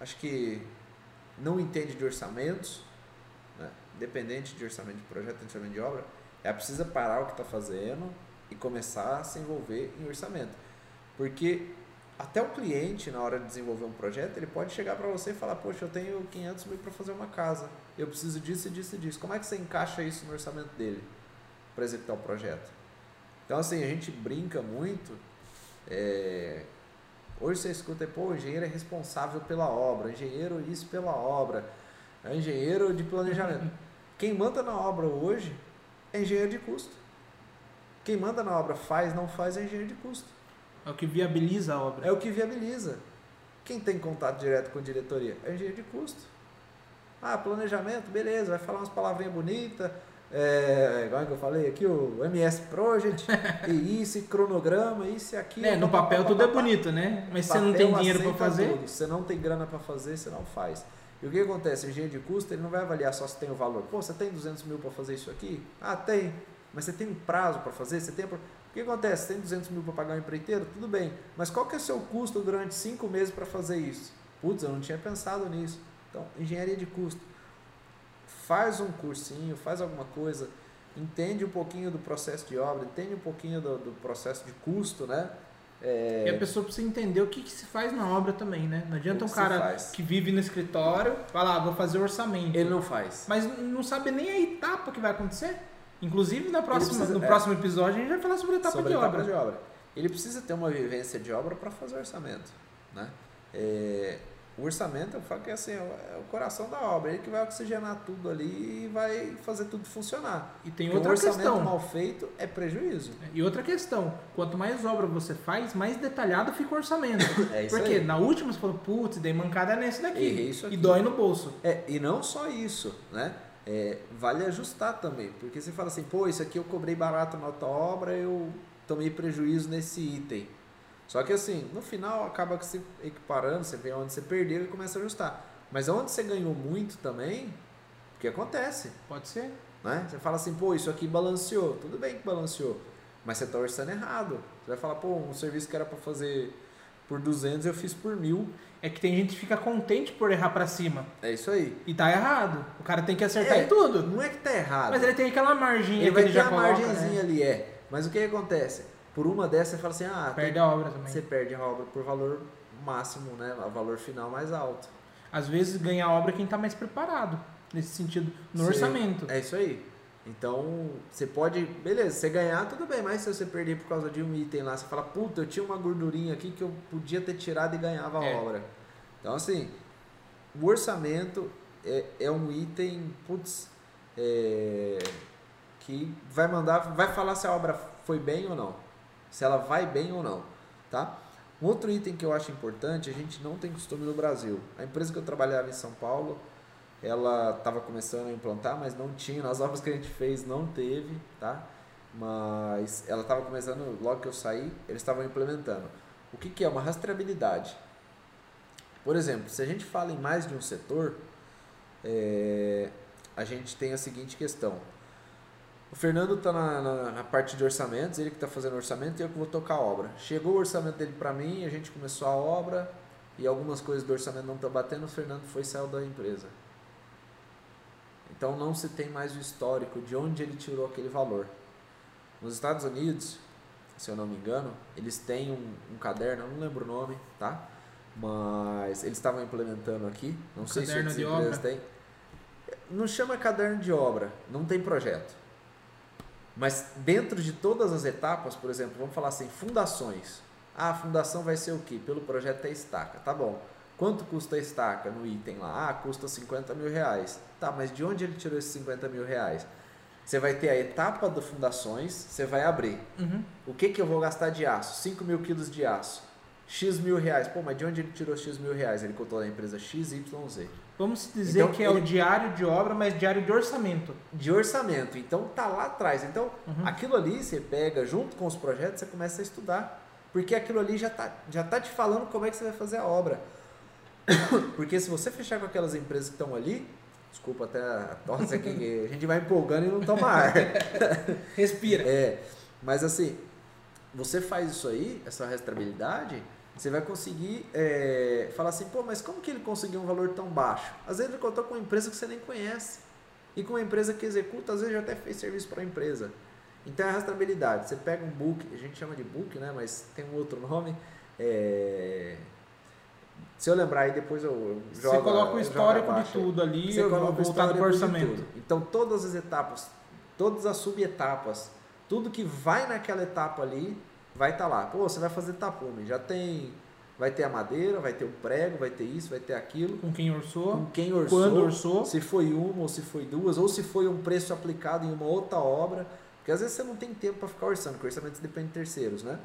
acho que não entende de orçamentos, né? independente de orçamento de projeto, orçamento de obra, ela precisa parar o que está fazendo e começar a se envolver em orçamento. Porque até o cliente, na hora de desenvolver um projeto, ele pode chegar para você e falar, poxa, eu tenho 500 mil para fazer uma casa, eu preciso disso, disso e disso. Como é que você encaixa isso no orçamento dele para executar o projeto? Então, assim, a gente brinca muito. é, Hoje você escuta, pô, o engenheiro é responsável pela obra, engenheiro isso pela obra, é engenheiro de planejamento. Quem manda na obra hoje é engenheiro de custo. Quem manda na obra faz, não faz, é engenheiro de custo. É o que viabiliza a obra. É o que viabiliza. Quem tem contato direto com a diretoria? É o engenheiro de custo. Ah, planejamento, beleza, vai falar umas palavrinhas bonitas, é, igual que eu falei aqui, o MS Project, e isso, e cronograma, isso e aquilo. É, no papel tudo é bonito, né? Mas você não tem dinheiro para fazer, tudo. Você não tem grana para fazer, você não faz. E o que acontece? O engenheiro de custo ele não vai avaliar só se tem o valor. Pô, você tem 200 mil para fazer isso aqui? Ah, tem. Mas você tem um prazo para fazer? Você tem. Que acontece? Tem 200 mil para pagar um empreiteiro? Tudo bem. Mas qual que é o seu custo durante cinco meses para fazer isso? Putz, eu não tinha pensado nisso. Então, engenharia de custo. Faz um cursinho, faz alguma coisa, entende um pouquinho do processo de obra, entende um pouquinho do, do processo de custo, né? É, e a pessoa precisa entender o que, que se faz na obra também, né? Não adianta um cara que vive no escritório, falar, ah, vou fazer orçamento. ele não faz. Mas não sabe nem a etapa que vai acontecer. Inclusive, na próxima, precisa- no é. próximo episódio, a gente vai falar sobre a etapa sobre de etapa obra. de obra. Ele precisa ter uma vivência de obra para fazer orçamento, né? É, o orçamento, eu falo que é assim, é o- é o coração da obra, ele que vai oxigenar tudo ali e vai fazer tudo funcionar. E tem Porque outra um orçamento questão. mal feito é prejuízo. E outra questão, quanto mais obra você faz, mais detalhado fica o orçamento. É isso Porque aí. na última você falou, putz, dei mancada nesse daqui. E aqui. dói no bolso. É, e não só isso, né? É, vale ajustar também, porque você fala assim, pô, isso aqui eu cobrei barato na outra obra, eu tomei prejuízo nesse item. Só que assim, no final acaba se equiparando, você vê onde você perdeu e começa a ajustar. Mas onde você ganhou muito também, o que acontece? Pode ser. Né? Você fala assim, pô, isso aqui balanceou. Tudo bem que balanceou, mas você está orçando errado. Você vai falar, pô, um serviço que era para fazer por 200 eu fiz por mil. É que tem gente que fica contente por errar pra cima. É isso aí. E tá errado. O cara tem que acertar É, em tudo. Não é que tá errado. Mas ele tem aquela margem Ele vai ele ter já a margenzinha né? ali, é. Mas o que, que acontece? Por uma dessas você fala assim, ah, tem- Perde a obra também. você perde a obra por valor máximo, né? O valor final mais alto. Às vezes ganha a obra quem tá mais preparado. Nesse sentido, no Sim. orçamento. É isso aí. Então, você pode, beleza, você ganhar, tudo bem, mas se você perder por causa de um item lá, você fala, puta, eu tinha uma gordurinha aqui que eu podia ter tirado e ganhava a É. obra. Então, assim, o orçamento é, é um item, putz, é, que vai mandar, vai falar se a obra foi bem ou não, se ela vai bem ou não, tá? Um outro item que eu acho importante, a gente não tem costume no Brasil. A empresa que eu trabalhava em São Paulo, ela estava começando a implantar, mas não tinha, nas obras que a gente fez não teve, tá? mas ela estava começando, logo que eu saí, eles estavam implementando. O que, que é? Uma rastreabilidade. Por exemplo, se a gente fala em mais de um setor, é, a gente tem a seguinte questão. O Fernando está na, na, na, parte de orçamentos, ele que está fazendo orçamento e eu que vou tocar a obra. Chegou o orçamento dele para mim, a gente começou a obra e algumas coisas do orçamento não estão batendo, o Fernando foi e saiu da empresa. Então não se tem mais o histórico de onde ele tirou aquele valor. Nos Estados Unidos, se eu não me engano, eles têm um, um caderno, eu não lembro o nome, tá? Mas eles estavam implementando aqui, não um sei se outras empresas têm. Não chama caderno de obra, não tem projeto. Mas dentro de todas as etapas, por exemplo, vamos falar assim, fundações. Ah, a fundação vai ser o quê? Pelo projeto é estaca, tá bom. Quanto custa a estaca no item lá? Ah, custa 50 mil reais. Tá, mas de onde ele tirou esses 50 mil reais? Você vai ter a etapa das fundações, você vai abrir. Uhum. O que, que eu vou gastar de aço? 5 mil quilos de aço. X mil reais. Pô, mas de onde ele tirou X mil reais? Ele contou da empresa XYZ. Vamos dizer então, que é ele... o diário de obra, mas diário de orçamento. De orçamento. Então tá lá atrás. Então, uhum. aquilo ali você pega junto com os projetos, você começa a estudar. Porque aquilo ali já tá, já tá te falando como é que você vai fazer a obra. Porque se você fechar com aquelas empresas que estão ali, Desculpa até a tosse aqui, a gente vai empolgando e não toma ar. Respira. É, mas assim, você faz isso aí, essa restabilidade, você vai conseguir é, falar assim, pô, mas como que ele conseguiu um valor tão baixo? Às vezes ele contou com uma empresa que você nem conhece. E com uma empresa que executa, às vezes já até fez serviço para a empresa. Então é a rastreabilidade. Você pega um book, a gente chama de book, né? Mas tem um outro nome. É, se eu lembrar aí, depois eu, eu jogo. Você coloca o histórico de tudo ali, você coloca voltado para o orçamento. Então, todas as etapas, todas as subetapas, tudo que vai naquela etapa ali, vai estar tá lá. Pô, você vai fazer tapume, já tem. Vai ter a madeira, vai ter o prego, vai ter isso, vai ter aquilo. Com quem orçou? Com quem orçou. Quando orçou. Se foi uma ou se foi duas, ou se foi um preço aplicado em uma outra obra. Porque às vezes você não tem tempo para ficar orçando, porque orçamentos dependem de terceiros, né?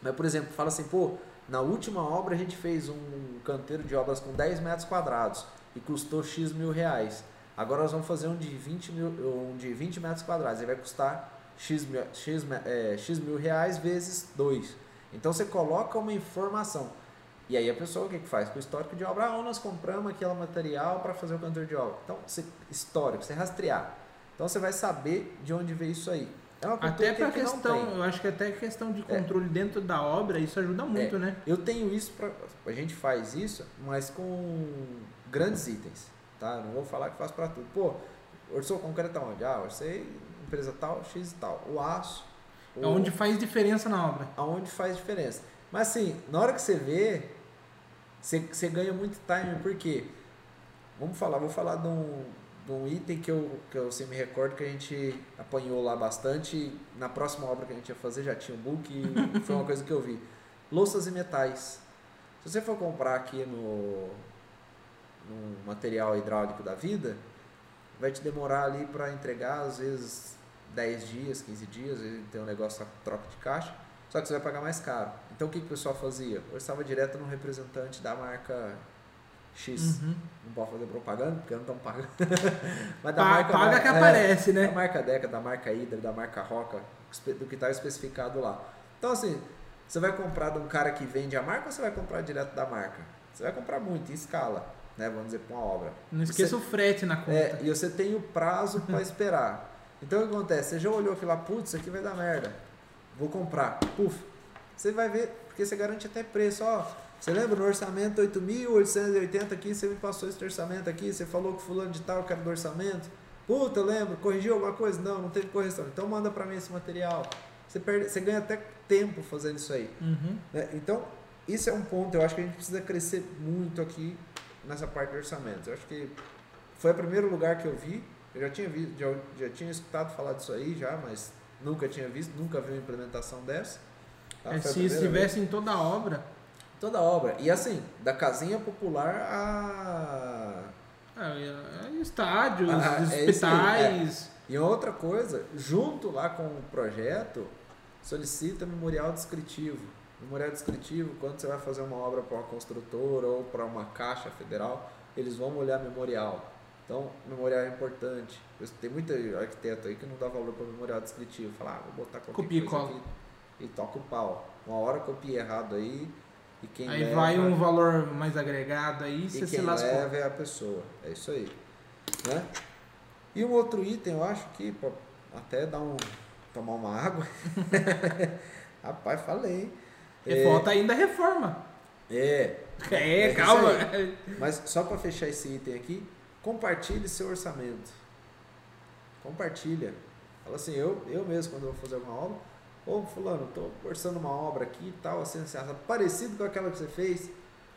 Mas, por exemplo, fala assim, pô, na última obra a gente fez um canteiro de obras com 10 metros quadrados e custou X mil reais. Agora nós vamos fazer um de 20 mil, um de 20 metros quadrados e vai custar X, X, é, X mil reais vezes 2. Então você coloca uma informação. E aí a pessoa o que, que faz? Com o histórico de obra, ah, nós compramos aquele material para fazer o canteiro de obra. Então, você, histórico, você rastrear. Então você vai saber de onde veio isso aí. É uma até para que questão, eu acho que até questão de é. controle é. dentro da obra, isso ajuda muito, é. né? Eu tenho isso para a gente faz isso, mas com grandes itens, tá? Não vou falar que faço para tudo. Pô, orçou concreto onde? Ah, orcei empresa tal, X e tal. O aço. O, onde faz diferença na obra. Aonde faz diferença. Mas assim, na hora que você vê, você, você ganha muito time, porque vamos falar, vou falar de um um item que eu, que eu sempre me recordo que a gente apanhou lá bastante. Na próxima obra que a gente ia fazer já tinha um book e foi uma coisa que eu vi. Louças e metais. Se você for comprar aqui no, no material hidráulico da vida, vai te demorar ali para entregar às vezes 10 dias, 15 dias, tem um negócio troca de caixa, só que você vai pagar mais caro. Então o que, que o pessoal fazia? Eu estava direto no representante da marca X. Uhum. Não pode fazer propaganda, porque não estão pagando. Mas da pa marca, paga que é, aparece, né? Da marca Deca, da marca Hydra, da marca Roca, do que está especificado lá. Então, assim, você vai comprar de um cara que vende a marca ou você vai comprar direto da marca? Você vai comprar muito, em escala, né? Vamos dizer, para uma obra. Não esqueça você, o frete na conta. É, e você tem o prazo para esperar. Então, o que acontece? Você já olhou aquilo lá, putz, isso aqui vai dar merda. Vou comprar. Puf. Você vai ver, porque você garante até preço. Ó, você lembra no orçamento 8.880 aqui, você me passou esse orçamento aqui, você falou que fulano de tal era do orçamento. Puta, lembro, corrigiu alguma coisa? Não, não teve correção. Então manda para mim esse material. Você, perde, você ganha até tempo fazendo isso aí. Uhum. Né? Então, isso é um ponto. Eu acho que a gente precisa crescer muito aqui nessa parte de orçamentos. Eu acho que foi o primeiro lugar que eu vi. Eu já tinha visto, já, já tinha escutado falar disso aí já, mas nunca tinha visto, nunca vi uma implementação dessa. Tá? É, se estivesse em toda a obra, Toda obra. E assim, da casinha popular a. É, é estádios, ah, é hospitais. É. E outra coisa, junto lá com o projeto, solicita memorial descritivo. Memorial descritivo, quando você vai fazer uma obra para uma construtora ou para uma caixa federal, eles vão olhar memorial. Então, memorial é importante. Tem muito arquiteto aí que não dá valor para memorial descritivo. Fala, ah, vou botar qualquer Copia coisa aqui e toca o pau. Uma hora copia errado aí e Aí leva, vai um valor mais agregado aí, e você quem se lascou. leva é a pessoa. É isso aí. Né? E um outro item, eu acho que pra até dar um tomar uma água. Rapaz, falei. E falta ainda a reforma. É. É, É calma. Mas só para fechar esse item aqui, compartilhe seu orçamento. Compartilha. Fala assim, eu, eu mesmo, quando eu vou fazer alguma obra, ô fulano, tô orçando uma obra aqui e tal, assim, assim, parecido com aquela que você fez.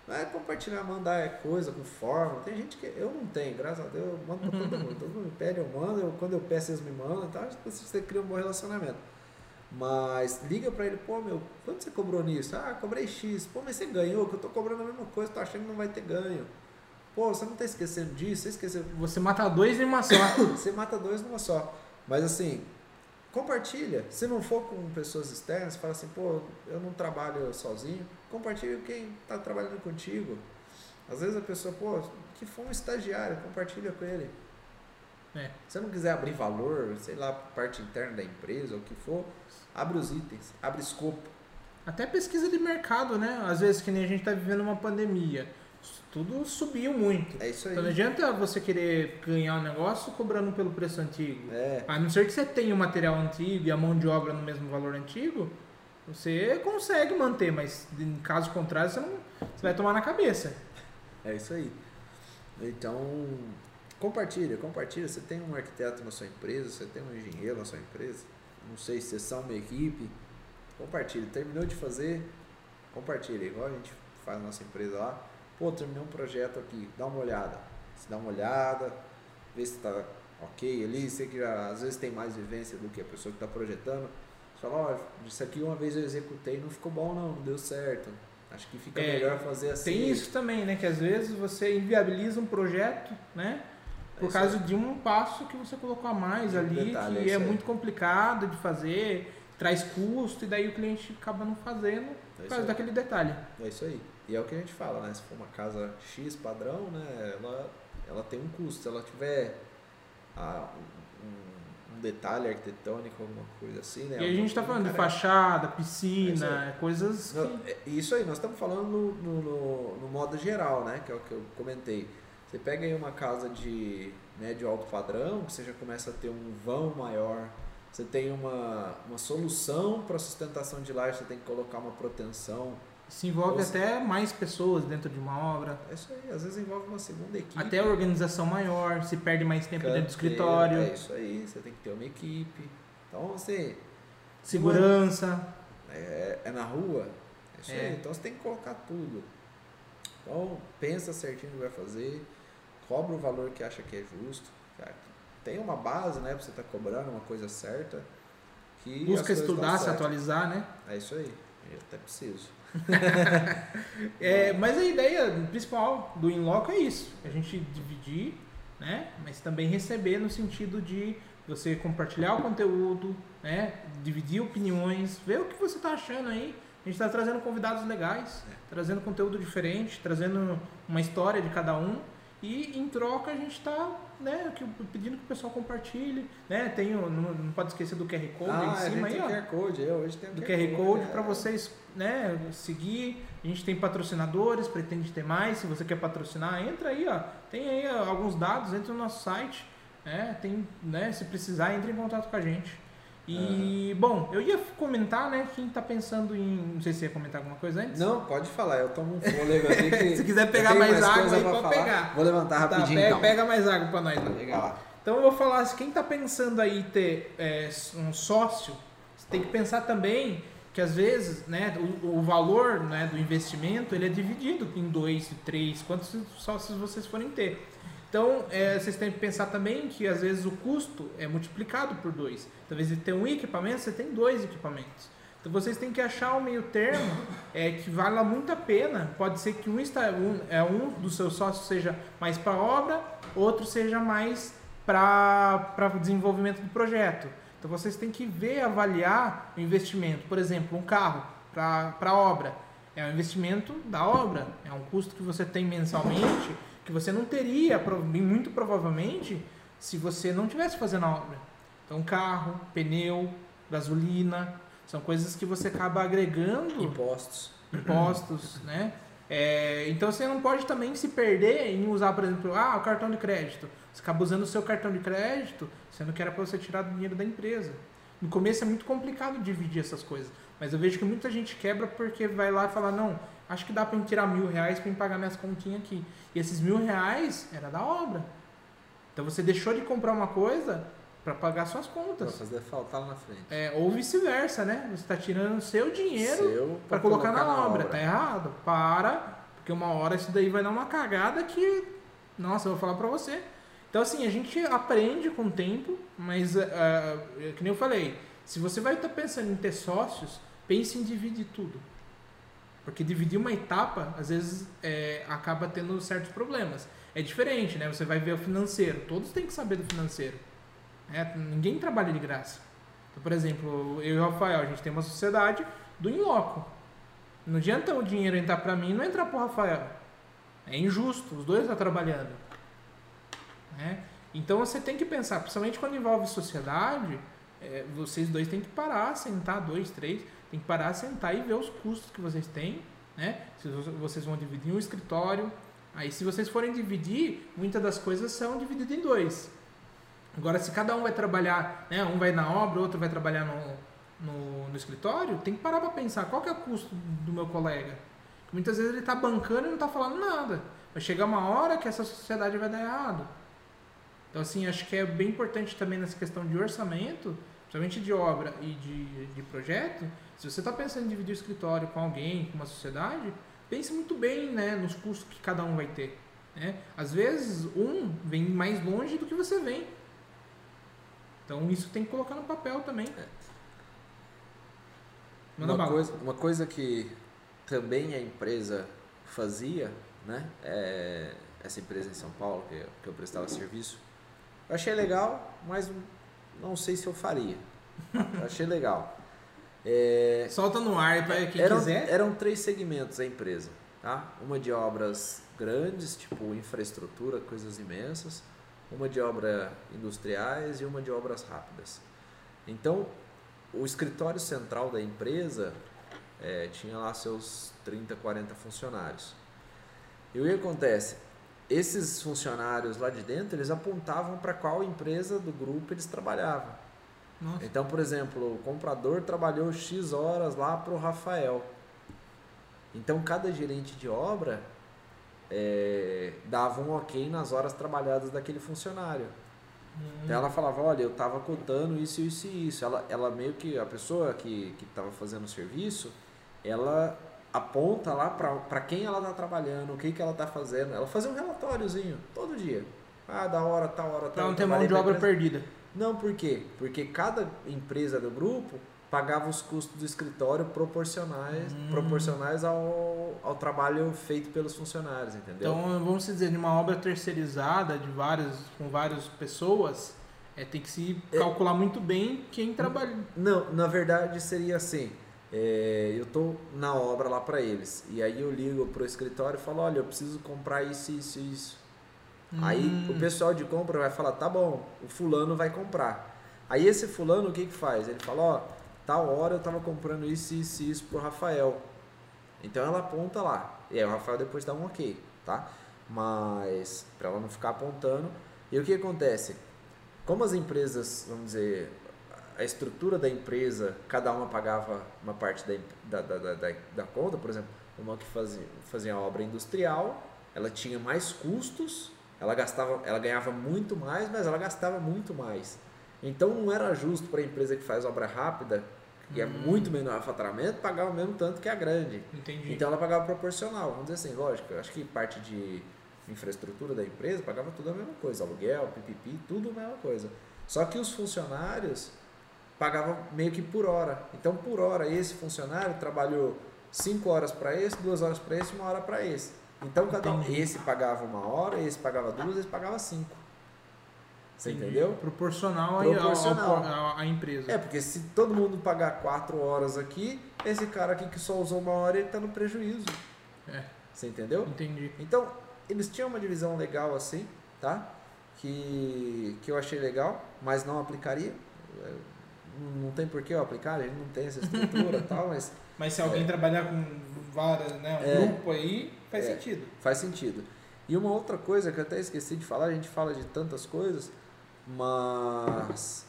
Não é compartilhar, mandar é coisa com forma. Tem gente que eu não tenho, graças a Deus, eu mando pra todo mundo. Todo mundo me pede, eu mando, eu, quando eu peço, eles me mandam, então acho que você cria um bom relacionamento. Mas liga pra ele, pô, meu, quanto você cobrou nisso? Ah, cobrei X. Pô, mas você ganhou, que eu tô cobrando a mesma coisa, tô achando que não vai ter ganho. Pô, você não tá esquecendo disso, você esqueceu. Você mata dois em uma só. Você mata dois numa só. Mas assim, compartilha. Se não for com pessoas externas, fala assim, pô, eu não trabalho sozinho. Compartilha com quem está trabalhando contigo. Às vezes a pessoa, pô, que for um estagiário, compartilha com ele. É. Se não quiser abrir valor, sei lá, parte interna da empresa ou o que for, abre os itens, abre escopo. Até pesquisa de mercado, né? Às vezes que nem a gente tá vivendo uma pandemia. Tudo subiu muito. É isso aí. Então não adianta você querer ganhar um negócio cobrando pelo preço antigo. É, A não ser que você tenha o material antigo e a mão de obra no mesmo valor antigo, você consegue manter, mas em caso contrário, você, não, você vai tomar na cabeça. é isso aí. Então, compartilha, compartilha. Você tem um arquiteto na sua empresa, você tem um engenheiro na sua empresa, não sei se são uma equipe, compartilha. Terminou de fazer, compartilha. Igual a gente faz na nossa empresa lá. Pô, terminou um projeto aqui, dá uma olhada. Se dá uma olhada, vê se está ok ali. Sei que já, às vezes tem mais vivência do que a pessoa que está projetando. Você fala, ó, isso aqui uma vez eu executei, não ficou bom não, não deu certo. Acho que fica É, melhor fazer assim. Tem isso também, né? Que às vezes você inviabiliza um projeto, né? É Por isso causa de um passo que você colocou a mais ali, detalhe, é que é, aí. muito complicado de fazer, traz custo, e daí o cliente acaba não fazendo É por causa daquele detalhe. É isso aí. E é o que a gente fala, né? Se for uma casa X padrão, né? Ela, ela tem um custo. Se ela tiver ah, um, um detalhe arquitetônico, alguma coisa assim, né? E a gente tá falando de fachada, É piscina, coisas que... Não, é Isso aí, nós estamos falando no, no, no- modo geral, né? Que é o que eu comentei. Você pega aí uma casa de médio alto padrão, você já começa a ter um vão maior. Você tem uma, uma solução para sustentação de laje, você tem que colocar uma proteção. Se envolve Nossa. até mais pessoas dentro de uma obra, É isso aí, às vezes envolve uma segunda equipe. até a organização maior, se perde mais tempo dentro do canteiro, escritório, É isso aí, você tem que ter uma equipe. Então, assim, segurança. é, é na rua. É isso É. aí. Então você tem que colocar tudo. Então, pensa certinho o que vai fazer, cobra o valor que acha que é justo. cara. Tem uma base, né, pra você estar cobrando uma coisa certa. Que Busca estudar, se atualizar, né? É isso aí. Eu até preciso. É, mas a ideia principal do Inloco é isso, a gente dividir, né? Mas também receber no sentido de você compartilhar o conteúdo, né? Dividir opiniões, ver o que você está achando aí. A gente está trazendo convidados legais, trazendo conteúdo diferente, trazendo uma história de cada um e em troca a gente está né, pedindo que o pessoal compartilhe, né? Tem não, não pode esquecer do QR Code ah, em a gente cima aí, tem ó QR Code. Eu hoje tenho do QR Code para é. vocês né, seguir. A gente tem patrocinadores, pretende ter mais. Se você quer patrocinar, entra aí, ó. Tem aí ó, alguns dados, entra no nosso site. Né, tem, né, se precisar, entre em contato com a gente. E, bom, eu ia comentar, né, quem tá pensando em. Não sei se você ia comentar alguma coisa antes. Não, pode falar, eu tomo um fôlego aqui. Que Se quiser pegar tenho mais água aí, pra pode falar. pegar. Vou levantar Tá, rapidinho pega, então. pega mais água para nós. lá. Legal lá. Então eu vou falar, se quem está pensando aí ter é, um sócio, você tem que pensar também que às vezes né, o, o valor né, do investimento ele é dividido em dois, três, quantos sócios vocês forem ter. Então é, vocês têm que pensar também que às vezes o custo é multiplicado por dois. Talvez você tem um equipamento, você tem dois equipamentos. Então vocês têm que achar o meio termo é, que valha muito a pena. Pode ser que um, está, um, é, um dos seus sócios seja mais para obra, outro seja mais para desenvolvimento do projeto. Então vocês têm que ver, avaliar o investimento. Por exemplo, um carro para obra. É um investimento da obra, é um custo que você tem mensalmente, que você não teria, muito provavelmente, se você não tivesse fazendo a obra. Então, carro, pneu, gasolina, são coisas que você acaba agregando Impostos. impostos, né? É, então você não pode também se perder em usar, por exemplo, ah, o cartão de crédito. Você acaba usando o seu cartão de crédito, sendo que era para você tirar dinheiro da empresa. No começo é muito complicado dividir essas coisas, mas eu vejo que muita gente quebra porque vai lá e fala, não, acho que dá para tirar mil reais para pagar minhas continhas aqui. E esses mil reais era da obra. Então você deixou de comprar uma coisa para pagar suas Pra contas. fazer faltar lá na frente. É, ou vice-versa, né? Você está tirando o seu dinheiro para colocar, na, obra. Tá errado. Para, porque uma hora isso daí vai dar uma cagada que, nossa, eu vou falar para você. Então assim, a gente aprende com o tempo, mas é que nem eu falei, se você vai estar pensando em ter sócios, pense em dividir tudo. Porque dividir uma etapa, às vezes, é, acaba tendo certos problemas. É diferente, né? Você vai ver o financeiro. Todos têm que saber do financeiro. né? Ninguém trabalha de graça. Então, por exemplo, eu e o Rafael, a gente tem uma sociedade do inloco. Não adianta o dinheiro entrar para mim e não entrar para o Rafael. É injusto, os dois estão trabalhando. né? Então você tem que pensar, principalmente quando envolve sociedade, é, vocês dois têm que parar, sentar, dois, três, tem que parar, sentar e ver os custos que vocês têm, né? Se vo- vocês vão dividir um escritório, aí se vocês forem dividir, muitas das coisas são divididas em dois. Agora, se cada um vai trabalhar, né? Um vai na obra, outro vai trabalhar no, no, no escritório, tem que parar para pensar qual que é o custo do meu colega. Muitas vezes ele está bancando e não está falando nada. Vai chegar uma hora que essa sociedade vai dar errado. Então, assim, acho que é bem importante também nessa questão de orçamento, principalmente de obra e de, de projeto, se você está pensando em dividir o escritório com alguém, com uma sociedade, pense muito bem né, nos custos que cada um vai ter. Né? Às vezes, um vem mais longe do que você vem. Então, isso tem que colocar no papel também. Manda uma, coisa, uma coisa que também a empresa fazia, né? É, essa empresa em São Paulo, que, eu- que eu prestava serviço, eu achei legal, mas não sei se eu faria. Eu achei legal. É, Solta no ar para quem eram, quiser. eram três segmentos a empresa, tá? Uma de obras grandes, tipo infraestrutura, coisas imensas, uma de obras industriais e uma de obras rápidas. Então, o escritório central da empresa eh, tinha lá seus 30, 40 funcionários. E o que acontece? Esses funcionários lá de dentro, eles apontavam para qual empresa do grupo eles trabalhavam. Nossa. Então, por exemplo, o comprador trabalhou X horas lá para o Rafael. Então, cada gerente de obra eh, dava um ok nas horas trabalhadas daquele funcionário. Então, ela falava: Olha, eu estava cotando isso, isso e isso. Ela, ela meio que, a pessoa que estava fazendo o serviço, ela aponta lá para quem ela está trabalhando, o que, que ela está fazendo. Ela fazia um relatóriozinho todo dia. Ah, da hora, tal hora, Para tal. não ter mão trabalhei de pra obra perdida. Não, por quê? Porque cada empresa do grupo pagava os custos do escritório proporcionais, Hum. proporcionais ao, ao trabalho feito pelos funcionários, entendeu? Então, vamos dizer, de uma obra terceirizada de várias, com várias pessoas, é, tem que se É. calcular muito bem quem trabalha. Não, na verdade seria assim. é, eu tô na obra lá para eles e aí eu ligo pro escritório e falo, olha, eu preciso comprar isso, isso, isso. Aí Hum, o pessoal de compra vai falar, tá bom, o fulano vai comprar. Aí esse fulano o que que faz? Ele fala, ó, tal hora eu tava comprando isso, isso, isso pro Rafael. Então ela aponta lá. E aí o Rafael depois dá um ok, tá? Mas para ela não ficar apontando. E o que acontece? Como as empresas, vamos dizer, a estrutura da empresa, cada uma pagava uma parte da, da, da, da, da conta, por exemplo, uma que fazia, fazia obra industrial, ela tinha mais custos, ela gastava, ela ganhava muito mais, mas ela gastava muito mais. Então não era justo para a empresa que faz obra rápida, que é Hum. muito menor faturamento, pagar o mesmo tanto que a grande. Entendi. Então ela pagava proporcional, vamos dizer assim, lógico, acho que parte de infraestrutura da empresa pagava tudo a mesma coisa, aluguel, pipipi, tudo a mesma coisa. Só que os funcionários pagavam meio que por hora. Então por hora esse funcionário trabalhou 5 horas para esse, 2 horas para esse, uma hora para esse. Então cada um, esse pagava uma hora, esse pagava duas, esse pagava cinco. Você Entendi. entendeu? Proporcional, Proporcional. à empresa. É, porque se todo mundo pagar 4 horas aqui, esse cara aqui que só usou uma hora, ele tá no prejuízo. É. Você entendeu? Entendi. Então, eles tinham uma divisão legal assim, tá? Que, que eu achei legal, mas não aplicaria. Não tem por que eu aplicar, ele não tem essa estrutura e tal, mas. Mas se alguém É. trabalhar com várias, né, um É. grupo aí, faz É. sentido. Faz sentido. E uma outra coisa que eu até esqueci de falar, a gente fala de tantas coisas, mas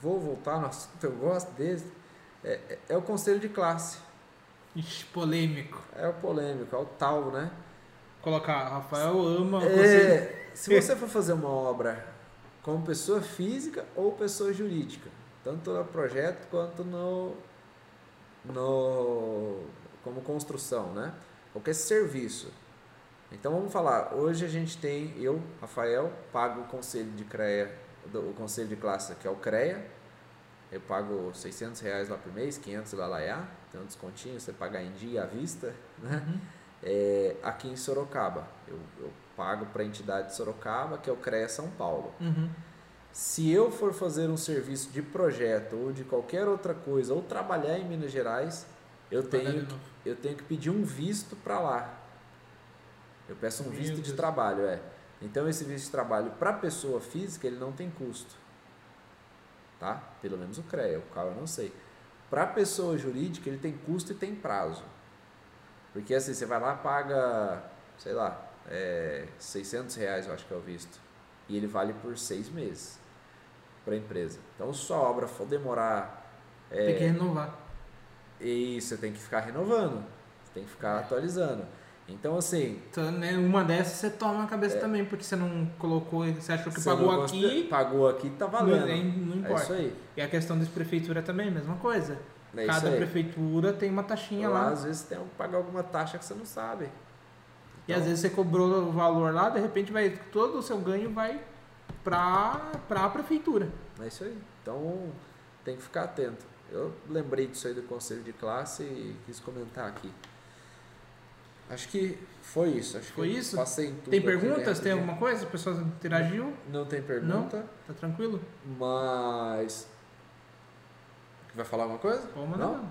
vou voltar no assunto, eu gosto desse, é, é- é o conselho de classe. Ixi, polêmico. É o polêmico, é o tal, né? Colocar, Rafael ama o conselho. É, se você for fazer uma obra como pessoa física ou pessoa jurídica, tanto no projeto quanto no, no como construção, né? Qualquer serviço. Então vamos falar, hoje a gente tem, eu, Rafael, pago o conselho de CREA, do- o conselho de classe que é o CREA, eu pago 600 reais lá por mês, 500 lá lá é, tem um descontinho, você paga em dia à vista, né? Uhum. é, aqui em Sorocaba. Eu, eu pago para a entidade de Sorocaba, que é o CREA São Paulo. Uhum. Se eu for fazer um serviço de projeto ou de qualquer outra coisa, ou trabalhar em Minas Gerais, eu tenho, que- eu tenho que pedir um visto para lá. Eu peço um visto de trabalho, é. Então esse visto de trabalho para pessoa física ele não tem custo, tá? Pelo menos o CREA, o qual eu não sei. Para pessoa jurídica ele tem custo e tem prazo. Porque assim, você vai lá paga, sei lá, é, 600 reais eu acho que é o visto. E ele vale por seis meses para a empresa. Então se sua obra for demorar é, Tem que renovar. E você tem que ficar renovando, você tem que ficar atualizando. Então, assim. Então, né, uma dessas você toma na cabeça também, porque você não colocou, você achou que É. você pagou aqui, Pagou aqui, tá valendo. não, não é importa. isso aí. E a questão das prefeituras também, mesma coisa. É Cada prefeitura tem uma taxinha Lá, lá. às vezes tem que pagar alguma taxa que você não sabe. E Então, às vezes você cobrou o valor lá, de repente vai todo o seu ganho vai pra, pra prefeitura. É isso aí. Então tem que ficar atento. Eu lembrei disso aí do conselho de classe e quis comentar aqui. Acho que foi isso. Acho Foi que isso? Passei em tudo Tem perguntas? dentro Tem alguma coisa? O pessoal interagiu? Não tem pergunta, Tá tranquilo? mas. Vai falar alguma coisa? Pode mandar. Não?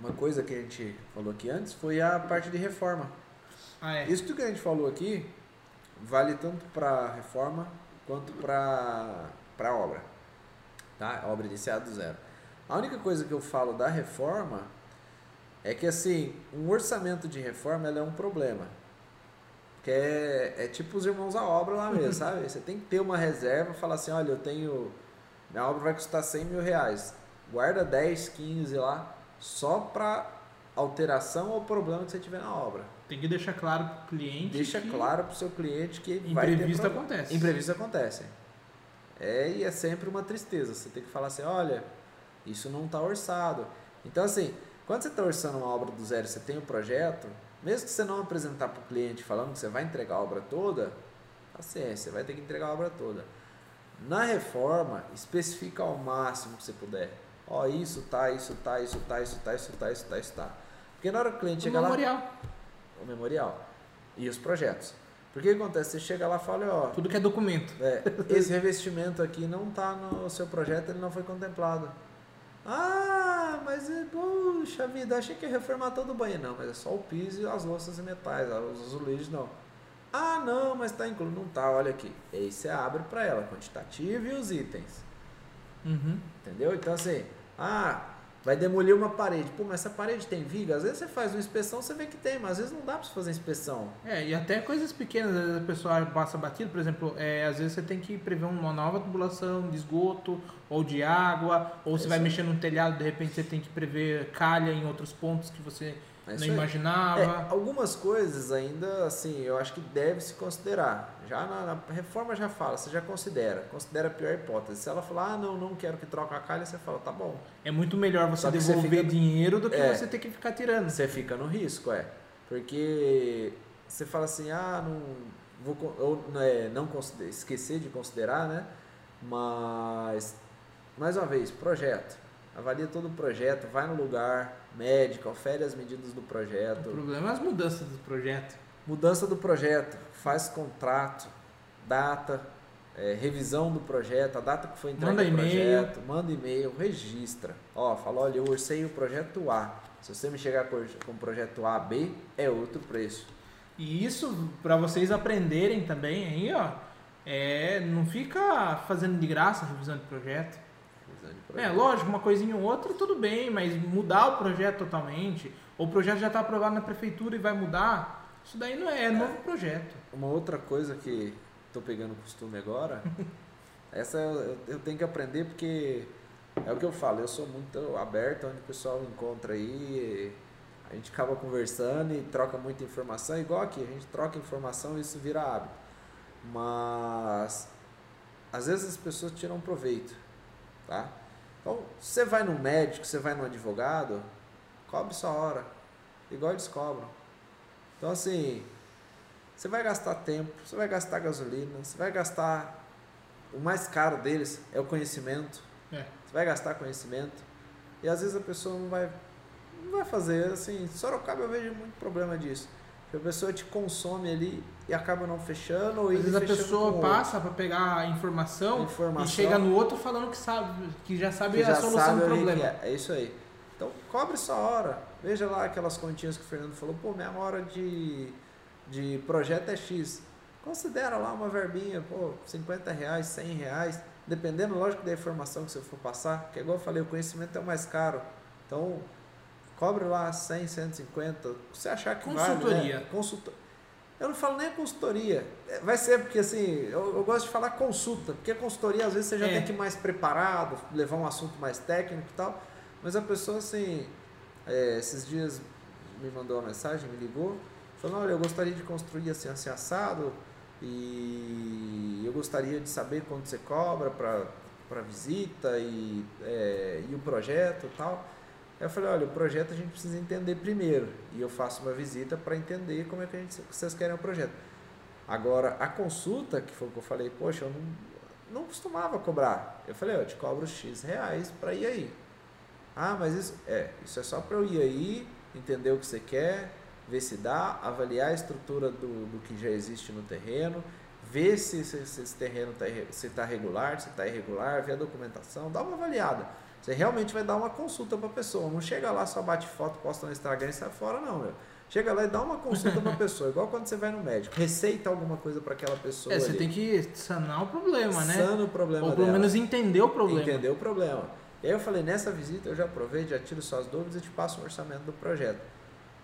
Uma coisa que a gente falou aqui antes foi a parte de reforma. Ah, é. Isso tudo que a gente falou aqui vale tanto para reforma quanto para obra. Tá? Obra iniciada do zero. A única coisa que eu falo da reforma é que assim, um orçamento de reforma ela é um problema. Que é, é tipo os irmãos à obra lá mesmo, sabe? Você tem que ter uma reserva falar assim, olha, eu tenho. Minha obra vai custar 100 mil reais. Guarda 10, 15 lá, só para alteração ou problema que você tiver na obra. Tem que deixar claro pro cliente. Deixa claro para o seu cliente que vai ter Imprevisto problema. acontece. Imprevisto acontece. É, e é sempre uma tristeza. Você tem que falar assim, olha, isso não está orçado. Então, assim, quando você está orçando uma obra do zero, você tem um projeto, mesmo que você não apresentar para o cliente falando que você vai entregar a obra toda, paciência, você vai ter que entregar a obra toda. Na reforma, especifica ao máximo que você puder. Ó, isso tá, isso tá, isso tá, isso tá, isso tá, isso tá, isso tá. Porque na hora que o cliente O chega lá, memorial. o memorial e os projetos. Porque o que acontece? Você chega lá e fala, ó, Tudo que é documento. é, esse revestimento aqui não está no seu projeto, ele não foi contemplado. Ah, mas é, puxa vida, achei que ia reformar todo o banheiro. Não, mas é só o piso e as louças e metais, os azulejos não. Ah, não, mas está incluído. Não tá, olha aqui. Aí você abre para ela, quantitativo e os itens. Uhum. Entendeu? Então assim, ah, vai demolir uma parede. Pô, mas essa parede tem viga? Às vezes você faz uma inspeção, você vê que tem, mas às vezes não dá para você fazer inspeção. É, e até coisas pequenas, às vezes a pessoa passa batido, por exemplo, é, às vezes você tem que prever uma nova tubulação de esgoto ou de água, ou você É vai isso aí. mexer no telhado, de repente você tem que prever calha em outros pontos que você É não imaginava. É, algumas coisas ainda, assim, eu acho que deve se considerar. Já na, na reforma já fala, você já considera. Considera a pior hipótese. Se ela falar, ah, não, não quero que troque a calha, você fala, tá bom. É muito melhor você que você devolver fica- dinheiro do que É. você ter que ficar tirando. Você fica no risco, é. Porque você fala assim, ah, não vou ou é, não esquecer de considerar, né? Mas mais uma vez, projeto. Avalia todo o projeto, vai no lugar, mede, confere as medidas do O projeto. problema é as mudanças do projeto. Mudança do projeto, faz contrato, data, é, revisão do projeto, a data que foi entregue Manda o projeto, manda e-mail, registra. Ó, fala, olha, eu orcei o projeto A. Se você me chegar com com o projeto A, B, é outro preço. E isso, para vocês aprenderem também aí, ó, é, não fica fazendo de graça a revisão de projeto. É, lógico, uma coisinha ou outra, tudo bem, mas mudar o projeto totalmente, ou o projeto já está aprovado na prefeitura e vai mudar, isso daí não é, é novo projeto. Uma outra coisa que tô pegando costume agora, essa eu, eu tenho que aprender porque é o que eu falo, eu sou muito aberto onde o pessoal encontra aí, a gente acaba conversando e troca muita informação, igual aqui, a gente troca informação e isso vira hábito. Mas às vezes as pessoas tiram proveito, tá? Então, você vai no médico, você vai no advogado, cobre sua hora, igual eles cobram. Então, assim, você vai gastar tempo, você vai gastar gasolina, você vai gastar. O mais caro deles é o conhecimento. É. Você vai gastar conhecimento. E às vezes a pessoa não vai, não vai fazer. Assim, Sorocaba eu vejo muito problema disso. Que a pessoa te consome ali e acaba não fechando. Ou Às vezes a pessoa passa para pegar a informação, Informação. e chega no outro falando que sabe, que já sabe que a já solução sabe do problema. é. É isso aí. Então, cobre sua hora. Veja lá aquelas continhas que o Fernando falou. Pô, minha hora de, de projeto é X. Considera lá uma verbinha, pô, 50 reais, 100 reais. Dependendo, lógico, da informação que você for passar. Que igual eu falei, o conhecimento é o mais caro. Então, cobre lá 100, 150. Se você achar que Consultoria. vale, né? Consulta. Eu não falo nem consultoria. É, Vai ser porque assim, eu, eu gosto de falar consulta, porque a consultoria às vezes você já É. tem que ir mais preparado, levar um assunto mais técnico e tal. Mas a pessoa assim, é, esses dias me mandou uma mensagem, me ligou, falou, olha, eu gostaria de construir assim, assim assado e eu gostaria de saber quanto você cobra para visita e, é, e o projeto e tal. Eu falei, olha, o projeto a gente precisa entender primeiro. E eu faço uma visita para entender como é que gente, vocês querem o projeto. Agora, a consulta, que foi o que eu falei, poxa, eu não, não costumava cobrar. Eu falei, eu te cobro X reais para ir aí. Ah, mas isso é, isso é só para eu ir aí, entender o que você quer, ver se dá, avaliar a estrutura do, do que já existe no terreno, ver se, se, se esse terreno está tá regular, se está irregular, ver a documentação, dá uma avaliada. Você realmente vai dar uma consulta para a pessoa. Não chega lá, só bate foto, posta no Instagram e sai fora, não, meu. Chega lá e dá uma consulta para a pessoa, igual quando você vai no médico. Receita alguma coisa para aquela pessoa. É, você ali. tem que sanar o problema, né? Sana o problema Ou pelo dela. menos entender o problema. Entendeu o problema. E aí eu falei, nessa visita eu já aproveito, já tiro suas dúvidas e te passo um orçamento do projeto.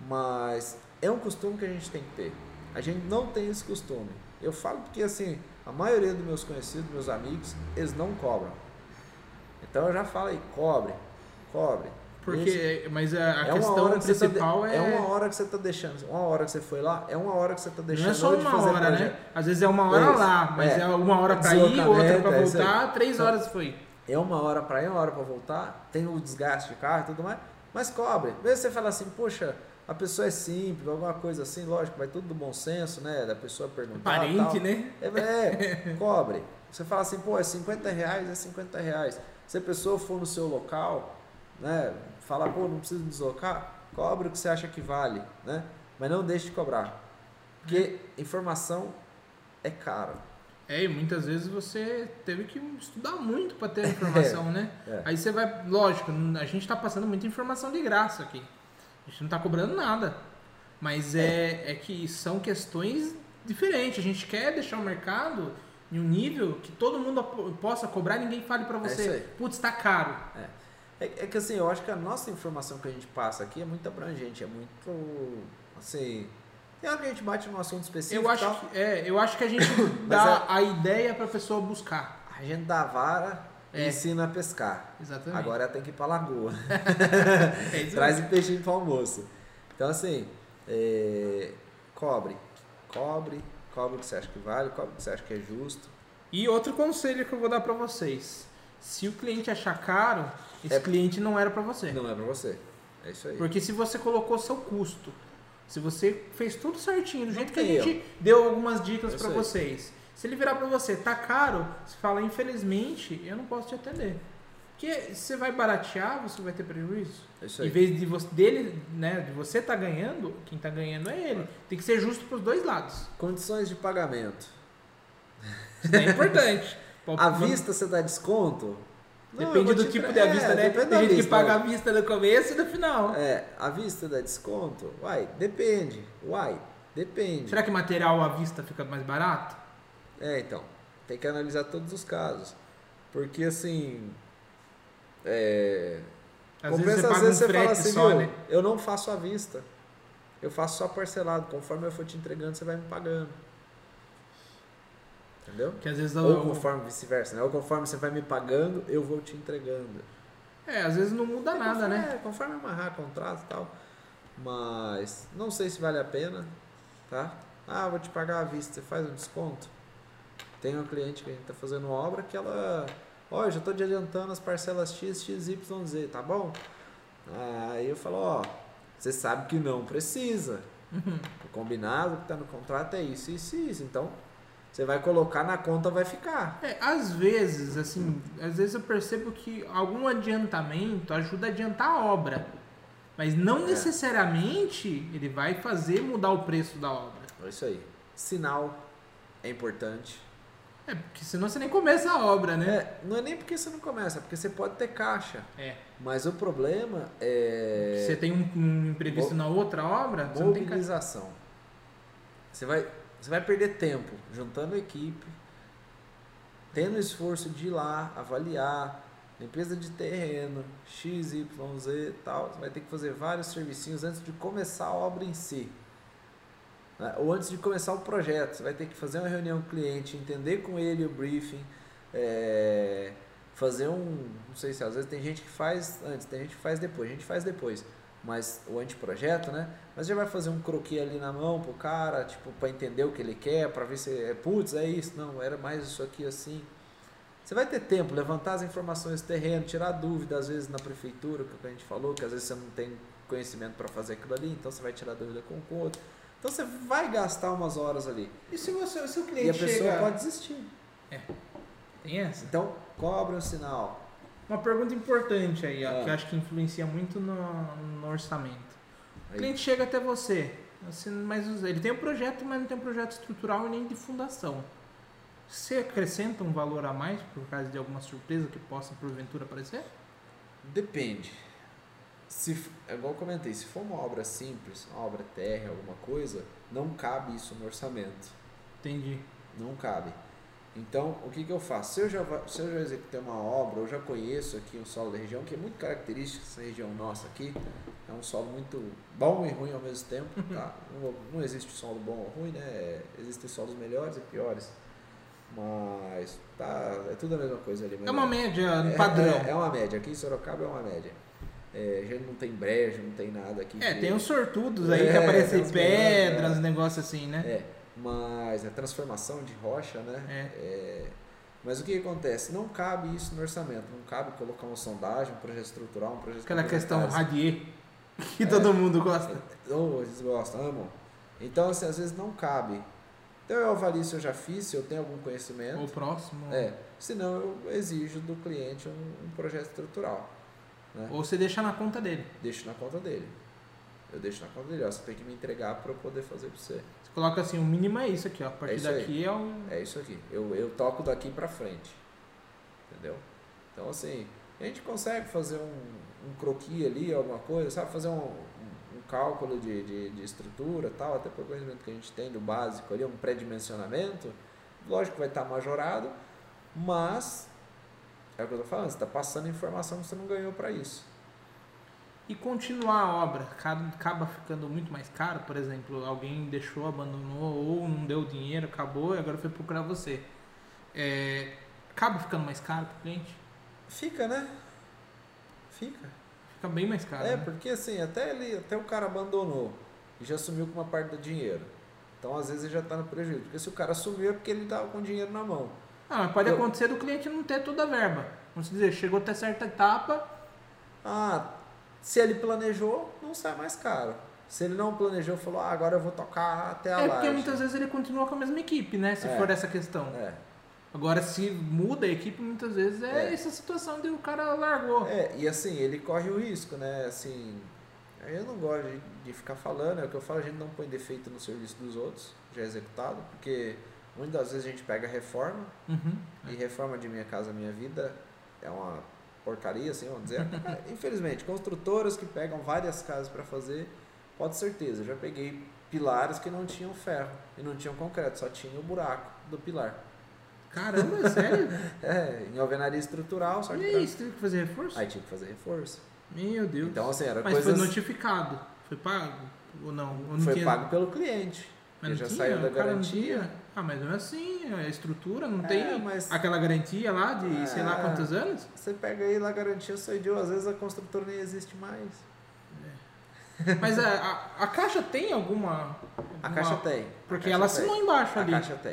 Mas é um costume que a gente tem que ter. A gente não tem esse costume. Eu falo porque assim, a maioria dos meus conhecidos, meus amigos, eles não cobram. Então eu já falo aí, cobre, cobre. Esse- Porque, mas a, a é questão hora que você tá de- principal é. é uma hora que você está deixando. Uma hora que você foi lá, é uma hora que você está deixando Não é só uma fazer hora, projeto. né? Às vezes é uma hora Isso, lá, mas é, é. uma hora pra ir, outra Deslocamento, é aí. voltar, três Então, horas foi. É uma hora para ir, uma hora para voltar, tem o desgaste de carro e tudo mais, mas cobre. Mesmo você fala assim, poxa, a pessoa é simples, alguma coisa assim, lógico, vai tudo do bom senso, né? Da pessoa perguntar. Parente, tal. né? É, é, cobre. Você fala assim, pô, é 50 reais, é 50 reais. Se a pessoa for no seu local, né? Falar, pô, não precisa deslocar, cobre o que você acha que vale, né? Mas não deixe de cobrar. Porque informação é caro. É, e muitas vezes você teve que estudar muito para ter a informação, né? é. Aí você vai, lógico, a gente tá passando muita informação de graça aqui. A gente não tá cobrando nada. Mas é, é que são questões diferentes. A gente quer deixar o mercado em um nível que todo mundo possa cobrar e ninguém fale para É você, aí. putz, tá caro. É, é que assim, eu acho que a nossa informação que a gente passa aqui é muito abrangente, é muito. Assim. Tem hora que a gente bate num assunto específico. Eu acho, tal, que, é, eu acho que a gente dá a ideia para a pessoa buscar. A gente dá a vara e É. ensina a pescar. Exatamente. Agora tem que ir pra lagoa. é Traz o peixinho pro almoço. Então assim, é, cobre. Cobre, cobre o que você acha que vale, cobre o que você acha que é justo. E outro conselho que eu vou dar para vocês. Se o cliente achar caro, esse É- cliente não era para você. Não é pra você. É isso aí. Porque se você colocou seu custo, se você fez tudo certinho, do Não jeito que a gente deu algumas dicas Eu para vocês. Se ele virar para você, tá caro, você fala, infelizmente, eu não posso te atender. Porque você vai baratear, você vai ter prejuízo. É Em vez de você, dele, né, de você tá ganhando, quem tá ganhando é ele. Tem que ser justo pros dois lados. Condições de pagamento. Isso é importante. À vista você dá desconto? Não, Depende do tipo de à vista, né? Tem gente vista, que paga a vista no começo e no final. É, a vista dá desconto? Uai, depende. Uai, depende. Será que material à vista fica mais barato? É, então. Tem que analisar todos os casos. Porque assim. É. Às compensa, vezes você, às vezes um você fala assim, só, né? eu não faço à vista. Eu faço só parcelado. Conforme eu for te entregando, você vai me pagando. Entendeu? Que às vezes Ou conforme vice-versa, né? Ou conforme você vai me pagando, eu vou te entregando. É, às vezes não muda é, nada, conforme, né? É, conforme amarrar contrato e tal. Mas não sei se vale a pena, tá? Ah, vou te pagar à vista, você faz um desconto? Tem uma cliente que a gente tá fazendo obra que ela. Ó, já tô te adiantando as parcelas X, X, Y, Z, tá bom? Aí eu falo, ó, você sabe que não precisa. Uhum. O combinado que tá no contrato é isso, isso e isso. Então, você vai colocar na conta, vai ficar. É, às vezes, assim, às vezes eu percebo que algum adiantamento ajuda a adiantar a obra. Mas não é. necessariamente ele vai fazer mudar o preço da obra. É isso aí. Sinal é importante. É, porque senão você nem começa a obra, né? É, não é nem porque você não começa, é porque você pode ter caixa. É. Mas o problema é. Você tem um, um imprevisto Mo... na outra obra, mobilização. Você, Mobilização. você vai você vai perder tempo juntando equipe, tendo esforço de ir lá, avaliar, limpeza de terreno, X, Y, Z tal. Você vai ter que fazer vários servicinhos antes de começar a obra em si. Né? Ou antes de começar o projeto. Você vai ter que fazer uma reunião com o cliente, entender com ele o briefing, é, fazer um. Não sei se às vezes tem gente que faz antes, tem gente que faz depois. A gente faz depois mas o anteprojeto, né? Mas já vai fazer um croquis ali na mão pro cara, tipo, para entender o que ele quer, para ver se é, putz, é isso, não, era mais isso aqui assim. Você vai ter tempo, levantar as informações do terreno, tirar dúvida às vezes na prefeitura, que a gente falou, que às vezes você não tem conhecimento para fazer aquilo ali, então você vai tirar dúvida com o outro. Então você vai gastar umas horas ali. E se você, se o cliente E a pessoa chega... pode desistir. É. Tem essa. Então, cobre um sinal uma pergunta importante aí, ó, ah. que eu acho que influencia muito no, no orçamento. Aí. O cliente chega até você, assim, mas ele tem um projeto, mas não tem um projeto estrutural e nem de fundação. Você acrescenta um valor a mais por causa de alguma surpresa que possa porventura aparecer? Depende. Se, é igual eu comentei, se for uma obra simples, uma obra terra, alguma coisa, não cabe isso no orçamento. Entendi. Não cabe. Então, o que, que eu faço? Se eu, já, se eu já executei uma obra, eu já conheço aqui um solo da região, que é muito característico essa região nossa aqui, é um solo muito bom e ruim ao mesmo tempo, tá? Não, não existe solo bom ou ruim, né? Existem solos melhores e piores, mas tá, é tudo a mesma coisa ali. É uma média é, padrão. É, é, uma média, aqui em Sorocaba é uma média. É, a gente não tem brejo, não tem nada aqui. É, que... tem uns sortudos aí é, que aparecem pedras, é. negócios assim, né? É mas a transformação de rocha, né? É. É, mas o que acontece? Não cabe isso no orçamento, não cabe colocar uma sondagem, um projeto estrutural, um projeto Aquela questão radier que é, todo mundo gosta. Oh, eles gostam, amam. Então, assim, às vezes não cabe. Então eu avalio se eu já fiz, se eu tenho algum conhecimento. O próximo. É. Senão eu exijo do cliente um, um projeto estrutural. Né? Ou você deixa na conta dele. Deixo na conta dele. Eu deixo na conta dele. Ó, você tem que me entregar para eu poder fazer para você. Coloca assim, o mínimo é isso aqui, ó. A partir é daqui aí. é um. É isso aqui. Eu, eu toco daqui para frente. Entendeu? Então, assim, a gente consegue fazer um, um croquis ali, alguma coisa, sabe? Fazer um, um, um cálculo de, de, de, estrutura tal, até pelo conhecimento que a gente tem do básico ali, um pré-dimensionamento. Lógico que vai estar majorado, mas é o que eu tô falando, você está passando informação que você não ganhou para isso e continuar a obra acaba ficando muito mais caro, por exemplo, alguém deixou, abandonou ou não deu dinheiro, acabou e agora foi procurar você. É, acaba ficando mais caro para o cliente? Fica, né? Fica. Fica bem mais caro. É, né? porque assim, até ele, até o cara abandonou e já sumiu com uma parte do dinheiro. Então às vezes ele já está no prejuízo. Porque se o cara sumiu é porque ele estava com dinheiro na mão. Ah, pode Eu... acontecer do cliente não ter toda a verba. Vamos dizer, chegou até certa etapa. Ah, se ele planejou, não sai mais caro. Se ele não planejou, falou, ah, agora eu vou tocar até a É porque muitas vezes ele continua com a mesma equipe, né? Se é. for essa questão. É. Agora, se muda a equipe, muitas vezes é, é, essa situação de o cara largou. É, e assim, ele corre o risco, né? Assim, eu não gosto de, de ficar falando, é o que eu falo, a gente não põe defeito no serviço dos outros, já executado, porque Muitas das vezes a gente pega reforma, Uhum. e reforma de Minha Casa Minha Vida é uma porcaria, assim, vamos dizer. Infelizmente, construtoras que pegam várias casas para fazer, pode certeza. Eu já peguei pilares que não tinham ferro e não tinham concreto, só tinha o buraco do pilar. Caramba, é sério? É, em alvenaria estrutural, só E que aí, você teve que fazer reforço? aí tinha que fazer reforço. Meu Deus. Então, assim, era Mas coisas... foi notificado? Foi pago? Ou não? Ou não Foi tinha- pago pelo cliente. Mas Ele não já tinha? saiu da não garantia. tinha? Ah, mas não é assim, a estrutura não É, tem mas- aquela garantia lá de sei lá É. quantos anos? Você pega aí lá, garantia seu idioma, às vezes a construtora nem existe mais. Mas a, a, a caixa tem alguma. A alguma- caixa tem. Porque a ela caixa tem. assinou embaixo A ali. caixa tem.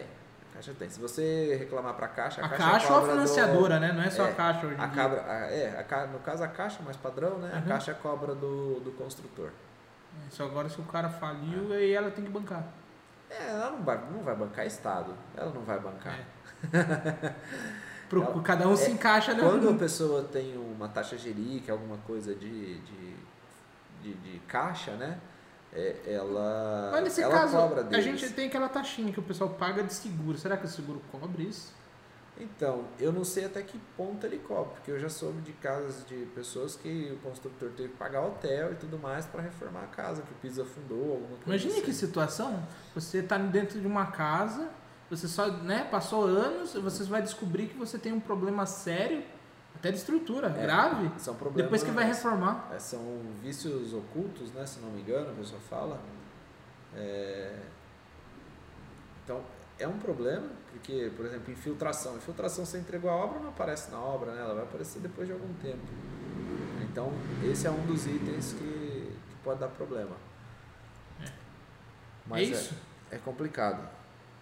A caixa tem. Se você reclamar pra caixa, a, a caixa, caixa ou a do- financiadora, né? Não é só É, a caixa hoje em A dia. cabra, a- é, a no caso a caixa mais padrão, né? A Uhum. caixa cobra do, do construtor. Só agora se o cara faliu, aí ela tem que bancar. É, ela não vai, não vai bancar Estado. Ela não vai bancar. É. Pro- Ela- cada um se é, encaixa, né? Quando a pessoa tem uma taxa gerique, alguma coisa de, de, de, de caixa, né? É, ela, Mas nesse ela caso, a gente tem aquela taxinha que o pessoal paga de seguro. Será que o seguro cobre isso? Então, eu não sei até que ponto ele cobra, porque eu já soube de casos de pessoas que o construtor teve que pagar hotel e tudo mais para reformar a casa, que o piso afundou, alguma coisa Imagine assim. que situação, você tá dentro de uma casa, você só, né, passou anos, você vai descobrir que você tem um problema sério, até de estrutura, É, grave, São problemas, depois que vai reformar. é, são vícios ocultos, né, se não me engano, a pessoa fala. É, Então, é um problema, porque, por exemplo, infiltração. Infiltração, você entregou a obra, não aparece na obra, né? Ela vai aparecer depois de algum tempo. Então, esse é um dos itens que, que pode dar problema. é isso? É, complicado.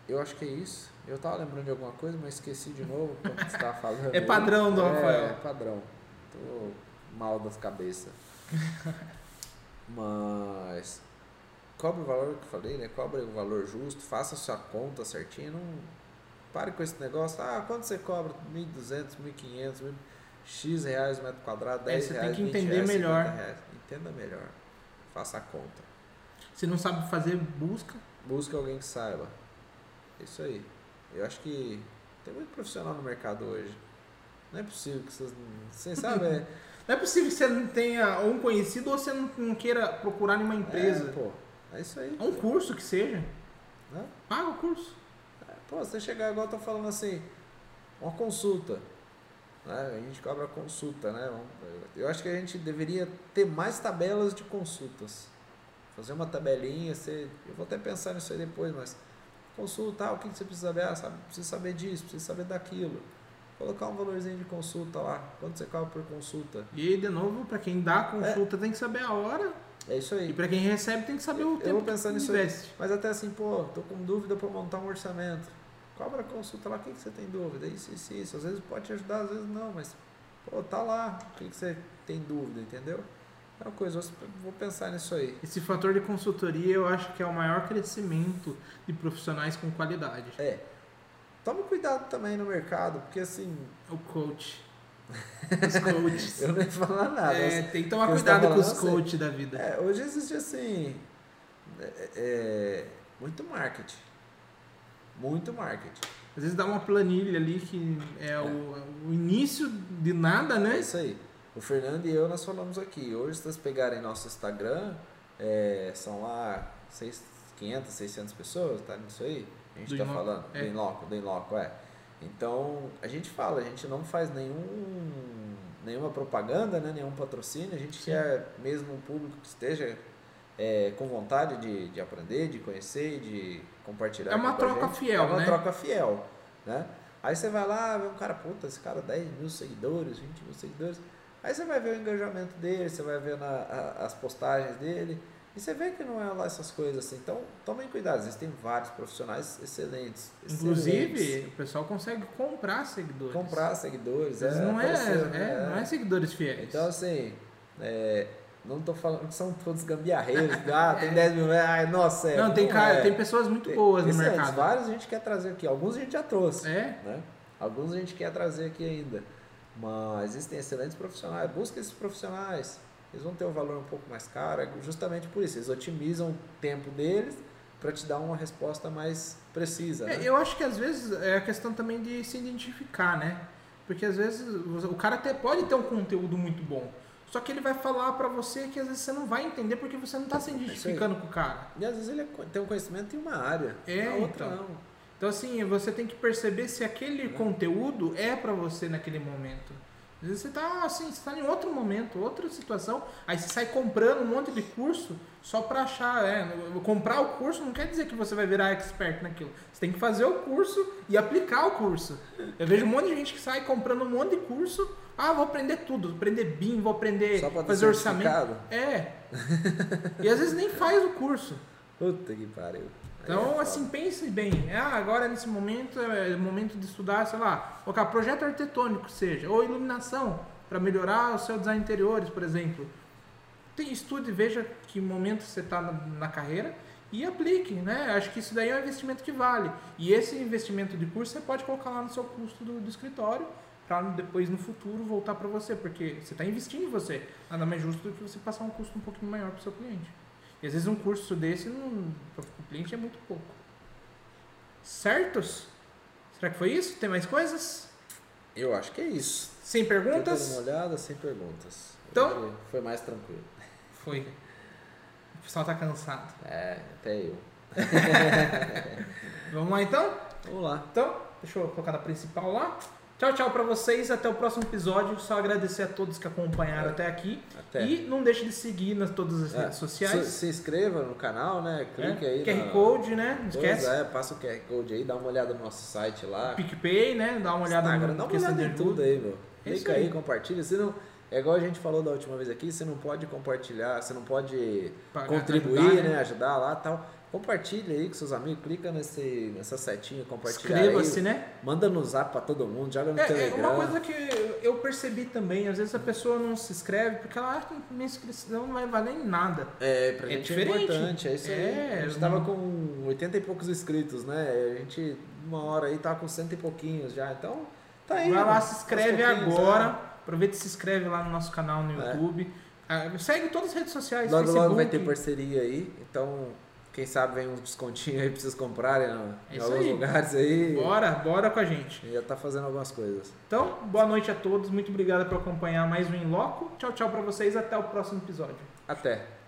Eu acho que é isso. Eu tava lembrando de alguma coisa, mas esqueci de novo quando você tava falando. É padrão do é, Rafael. É padrão. Tô mal das cabeças. Mas cobre o valor que eu falei, né? Cobre o valor justo, faça a sua conta certinho, não pare com esse negócio. Ah, quanto você cobra? 1.200, 1.500, 1.000, X reais o metro quadrado, 10 É, você tem reais, que 20 entender reais, melhor. 50 reais. Entenda melhor. Faça a conta. Se não sabe fazer, busca. Busque alguém que saiba. Isso aí. Eu acho que tem muito profissional no mercado hoje. Não é possível que vocês. Vocês sabem, é, Não é possível que você não tenha um conhecido ou você não, não queira procurar nenhuma empresa. É, pô, é isso aí. um curso que seja. Paga o curso. É, Pô, você chegar agora, eu tô falando assim, uma consulta. Né? A gente cobra consulta, né? Eu acho que a gente deveria ter mais tabelas de consultas. Fazer uma tabelinha, você, eu vou até pensar nisso aí depois, mas consulta, ah, o que você precisa saber? Ah, sabe, precisa saber disso, precisa saber daquilo. Colocar um valorzinho de consulta lá, quanto você cobra por consulta. E de novo, pra quem dá a consulta tem que saber a hora. É isso E aí. pra quem recebe tem que saber o Eu tempo vou pensar que nisso aí. investe. Mas até assim, pô, tô com dúvida para montar um orçamento. Cobra consulta lá, o que, que você tem dúvida? Isso, isso, isso. Às vezes pode te ajudar, às vezes não, mas pô, tá lá. O que, que você tem dúvida, entendeu? É uma coisa, vou pensar nisso aí. Esse fator de consultoria eu acho que é o maior crescimento de profissionais com qualidade. É. Tome cuidado também no mercado, porque assim, O coach. Os coaches. eu não ia falar nada. É, tem que tomar tá cuidado com os coaches da vida. É, hoje existe assim. é, é, muito marketing. Muito marketing. Às vezes dá uma planilha ali que é, O, o início de nada, É né? isso aí. O Fernando e eu nós falamos aqui. Hoje, se vocês pegarem nosso Instagram, é, são lá seis- 500, 600 pessoas, tá nisso aí? A gente Do tá Inloco, falando. é. Do Inloco, do Inloco, é. Então, a gente fala, a gente não faz nenhum, nenhuma propaganda, né, nenhum patrocínio. A gente Sim. quer mesmo um público que esteja é, com vontade de, de aprender, de conhecer, de compartilhar. É uma com troca gente. fiel, É uma né? troca fiel, né? Aí você vai lá, vê um cara, puta, esse cara 10 mil seguidores, 20 mil seguidores. Aí você vai ver o engajamento dele, você vai ver na, a- as postagens dele. E você vê que não é lá essas coisas assim. Então, tomem cuidado. Existem vários profissionais excelentes. Inclusive, excelentes. o pessoal consegue comprar seguidores. comprar seguidores. Vezes não, é, é, né? não é seguidores fiéis. Então, assim, é, não tô falando que são todos gambiarreiros. ah, tem 10 mil reais. Ai, nossa, é, não, tem, cara, é. tem pessoas muito Tem- boas no excelentes. mercado. Vários a gente quer trazer aqui. Alguns a gente já trouxe. É, né? Alguns a gente quer trazer aqui ainda. Mas existem excelentes profissionais. Busca esses profissionais. Eles vão ter um valor um pouco mais caro, é justamente por isso. Eles otimizam o tempo deles para te dar uma resposta mais precisa. É, né? eu acho que às vezes é a questão também de se identificar, né? Porque às vezes o cara até pode ter um conteúdo muito bom. Só que ele vai falar pra você que às vezes você não vai entender porque você não tá se identificando com o cara. E às vezes ele é tem um conhecimento em uma área, É, na outra então. não. Então assim, você tem que perceber se aquele conteúdo é pra você naquele momento. Às vezes você tá assim, você tá em outro momento, outra situação, aí você sai comprando um monte de curso só pra achar, é, comprar o curso não quer dizer que você vai virar expert naquilo. Você tem que fazer o curso e aplicar o curso. Eu vejo um monte de gente que sai comprando um monte de curso, ah, vou aprender tudo, vou aprender BIM, vou aprender Só pra ter fazer orçamento. É. E às vezes nem faz o curso. Puta que pariu. Então, assim, pense bem. Ah, agora nesse momento é momento de estudar, sei lá, colocar projeto arquitetônico, seja, ou iluminação, para melhorar o seu design interiores, por exemplo. Tem, estude, veja que momento você está na, na carreira e aplique, né? Acho que isso daí é um investimento que vale. E esse investimento de curso você pode colocar lá no seu custo do, do escritório para depois no futuro voltar para você, porque você está investindo em você. Nada mais justo do que você passar um custo um pouquinho maior para o seu cliente. E às vezes um curso desse para o cliente é muito pouco. Certos? Será que foi isso? Tem mais coisas? Eu acho que é isso. Sem Tô dando uma perguntas? olhada sem perguntas. Então- Foi mais tranquilo. Foi. O pessoal tá cansado. É, até eu. Vamos lá então? Vamos lá. Então, deixa eu colocar na principal lá. Tchau, tchau pra vocês. Até o próximo episódio. Só agradecer a todos que acompanharam É. até aqui. Até. E não deixe de seguir nas todas as É, redes sociais. Se, se inscreva no canal, né? Clique aí. QR na- Code, né? Não Pois esquece. é, passa o QR Code aí, dá uma olhada no nosso site lá. PicPay, né? Dá uma olhada Instagram, no dá uma olhada de em tudo aí, meu. É Clica aí, aí. compartilha. Se não, é igual a gente falou da última vez aqui, você não pode compartilhar, você não pode Pagar- contribuir, ajudar, né? Ajudar lá e tal. Compartilha aí com seus amigos, clica nesse, nessa setinha, compartilhar Inscreva-se, né? Manda no zap pra todo mundo, joga no É, é Telegram. uma coisa que eu percebi também, às vezes a pessoa não se inscreve porque ela acha que minha inscrição não vai valer em nada. É, pra É gente é diferente. importante, é isso aí. É, a gente tava com 80 e poucos inscritos, né? A gente, uma hora aí, tava com cento e pouquinhos já. Então, tá aí. Vai lá, se inscreve pouquinhos, agora. né? Aproveita e se inscreve lá no nosso canal no É. YouTube. Ah, segue todas as redes sociais. Logo, Facebook. logo vai ter parceria aí. Então, quem sabe vem uns descontinhos aí pra vocês comprarem no- É em alguns aí. lugares aí. Bora, bora com a gente. Já tá fazendo algumas coisas. Então, boa noite a todos. Muito obrigado por acompanhar mais um Inloco. Tchau, tchau pra vocês. Até o próximo episódio. Até.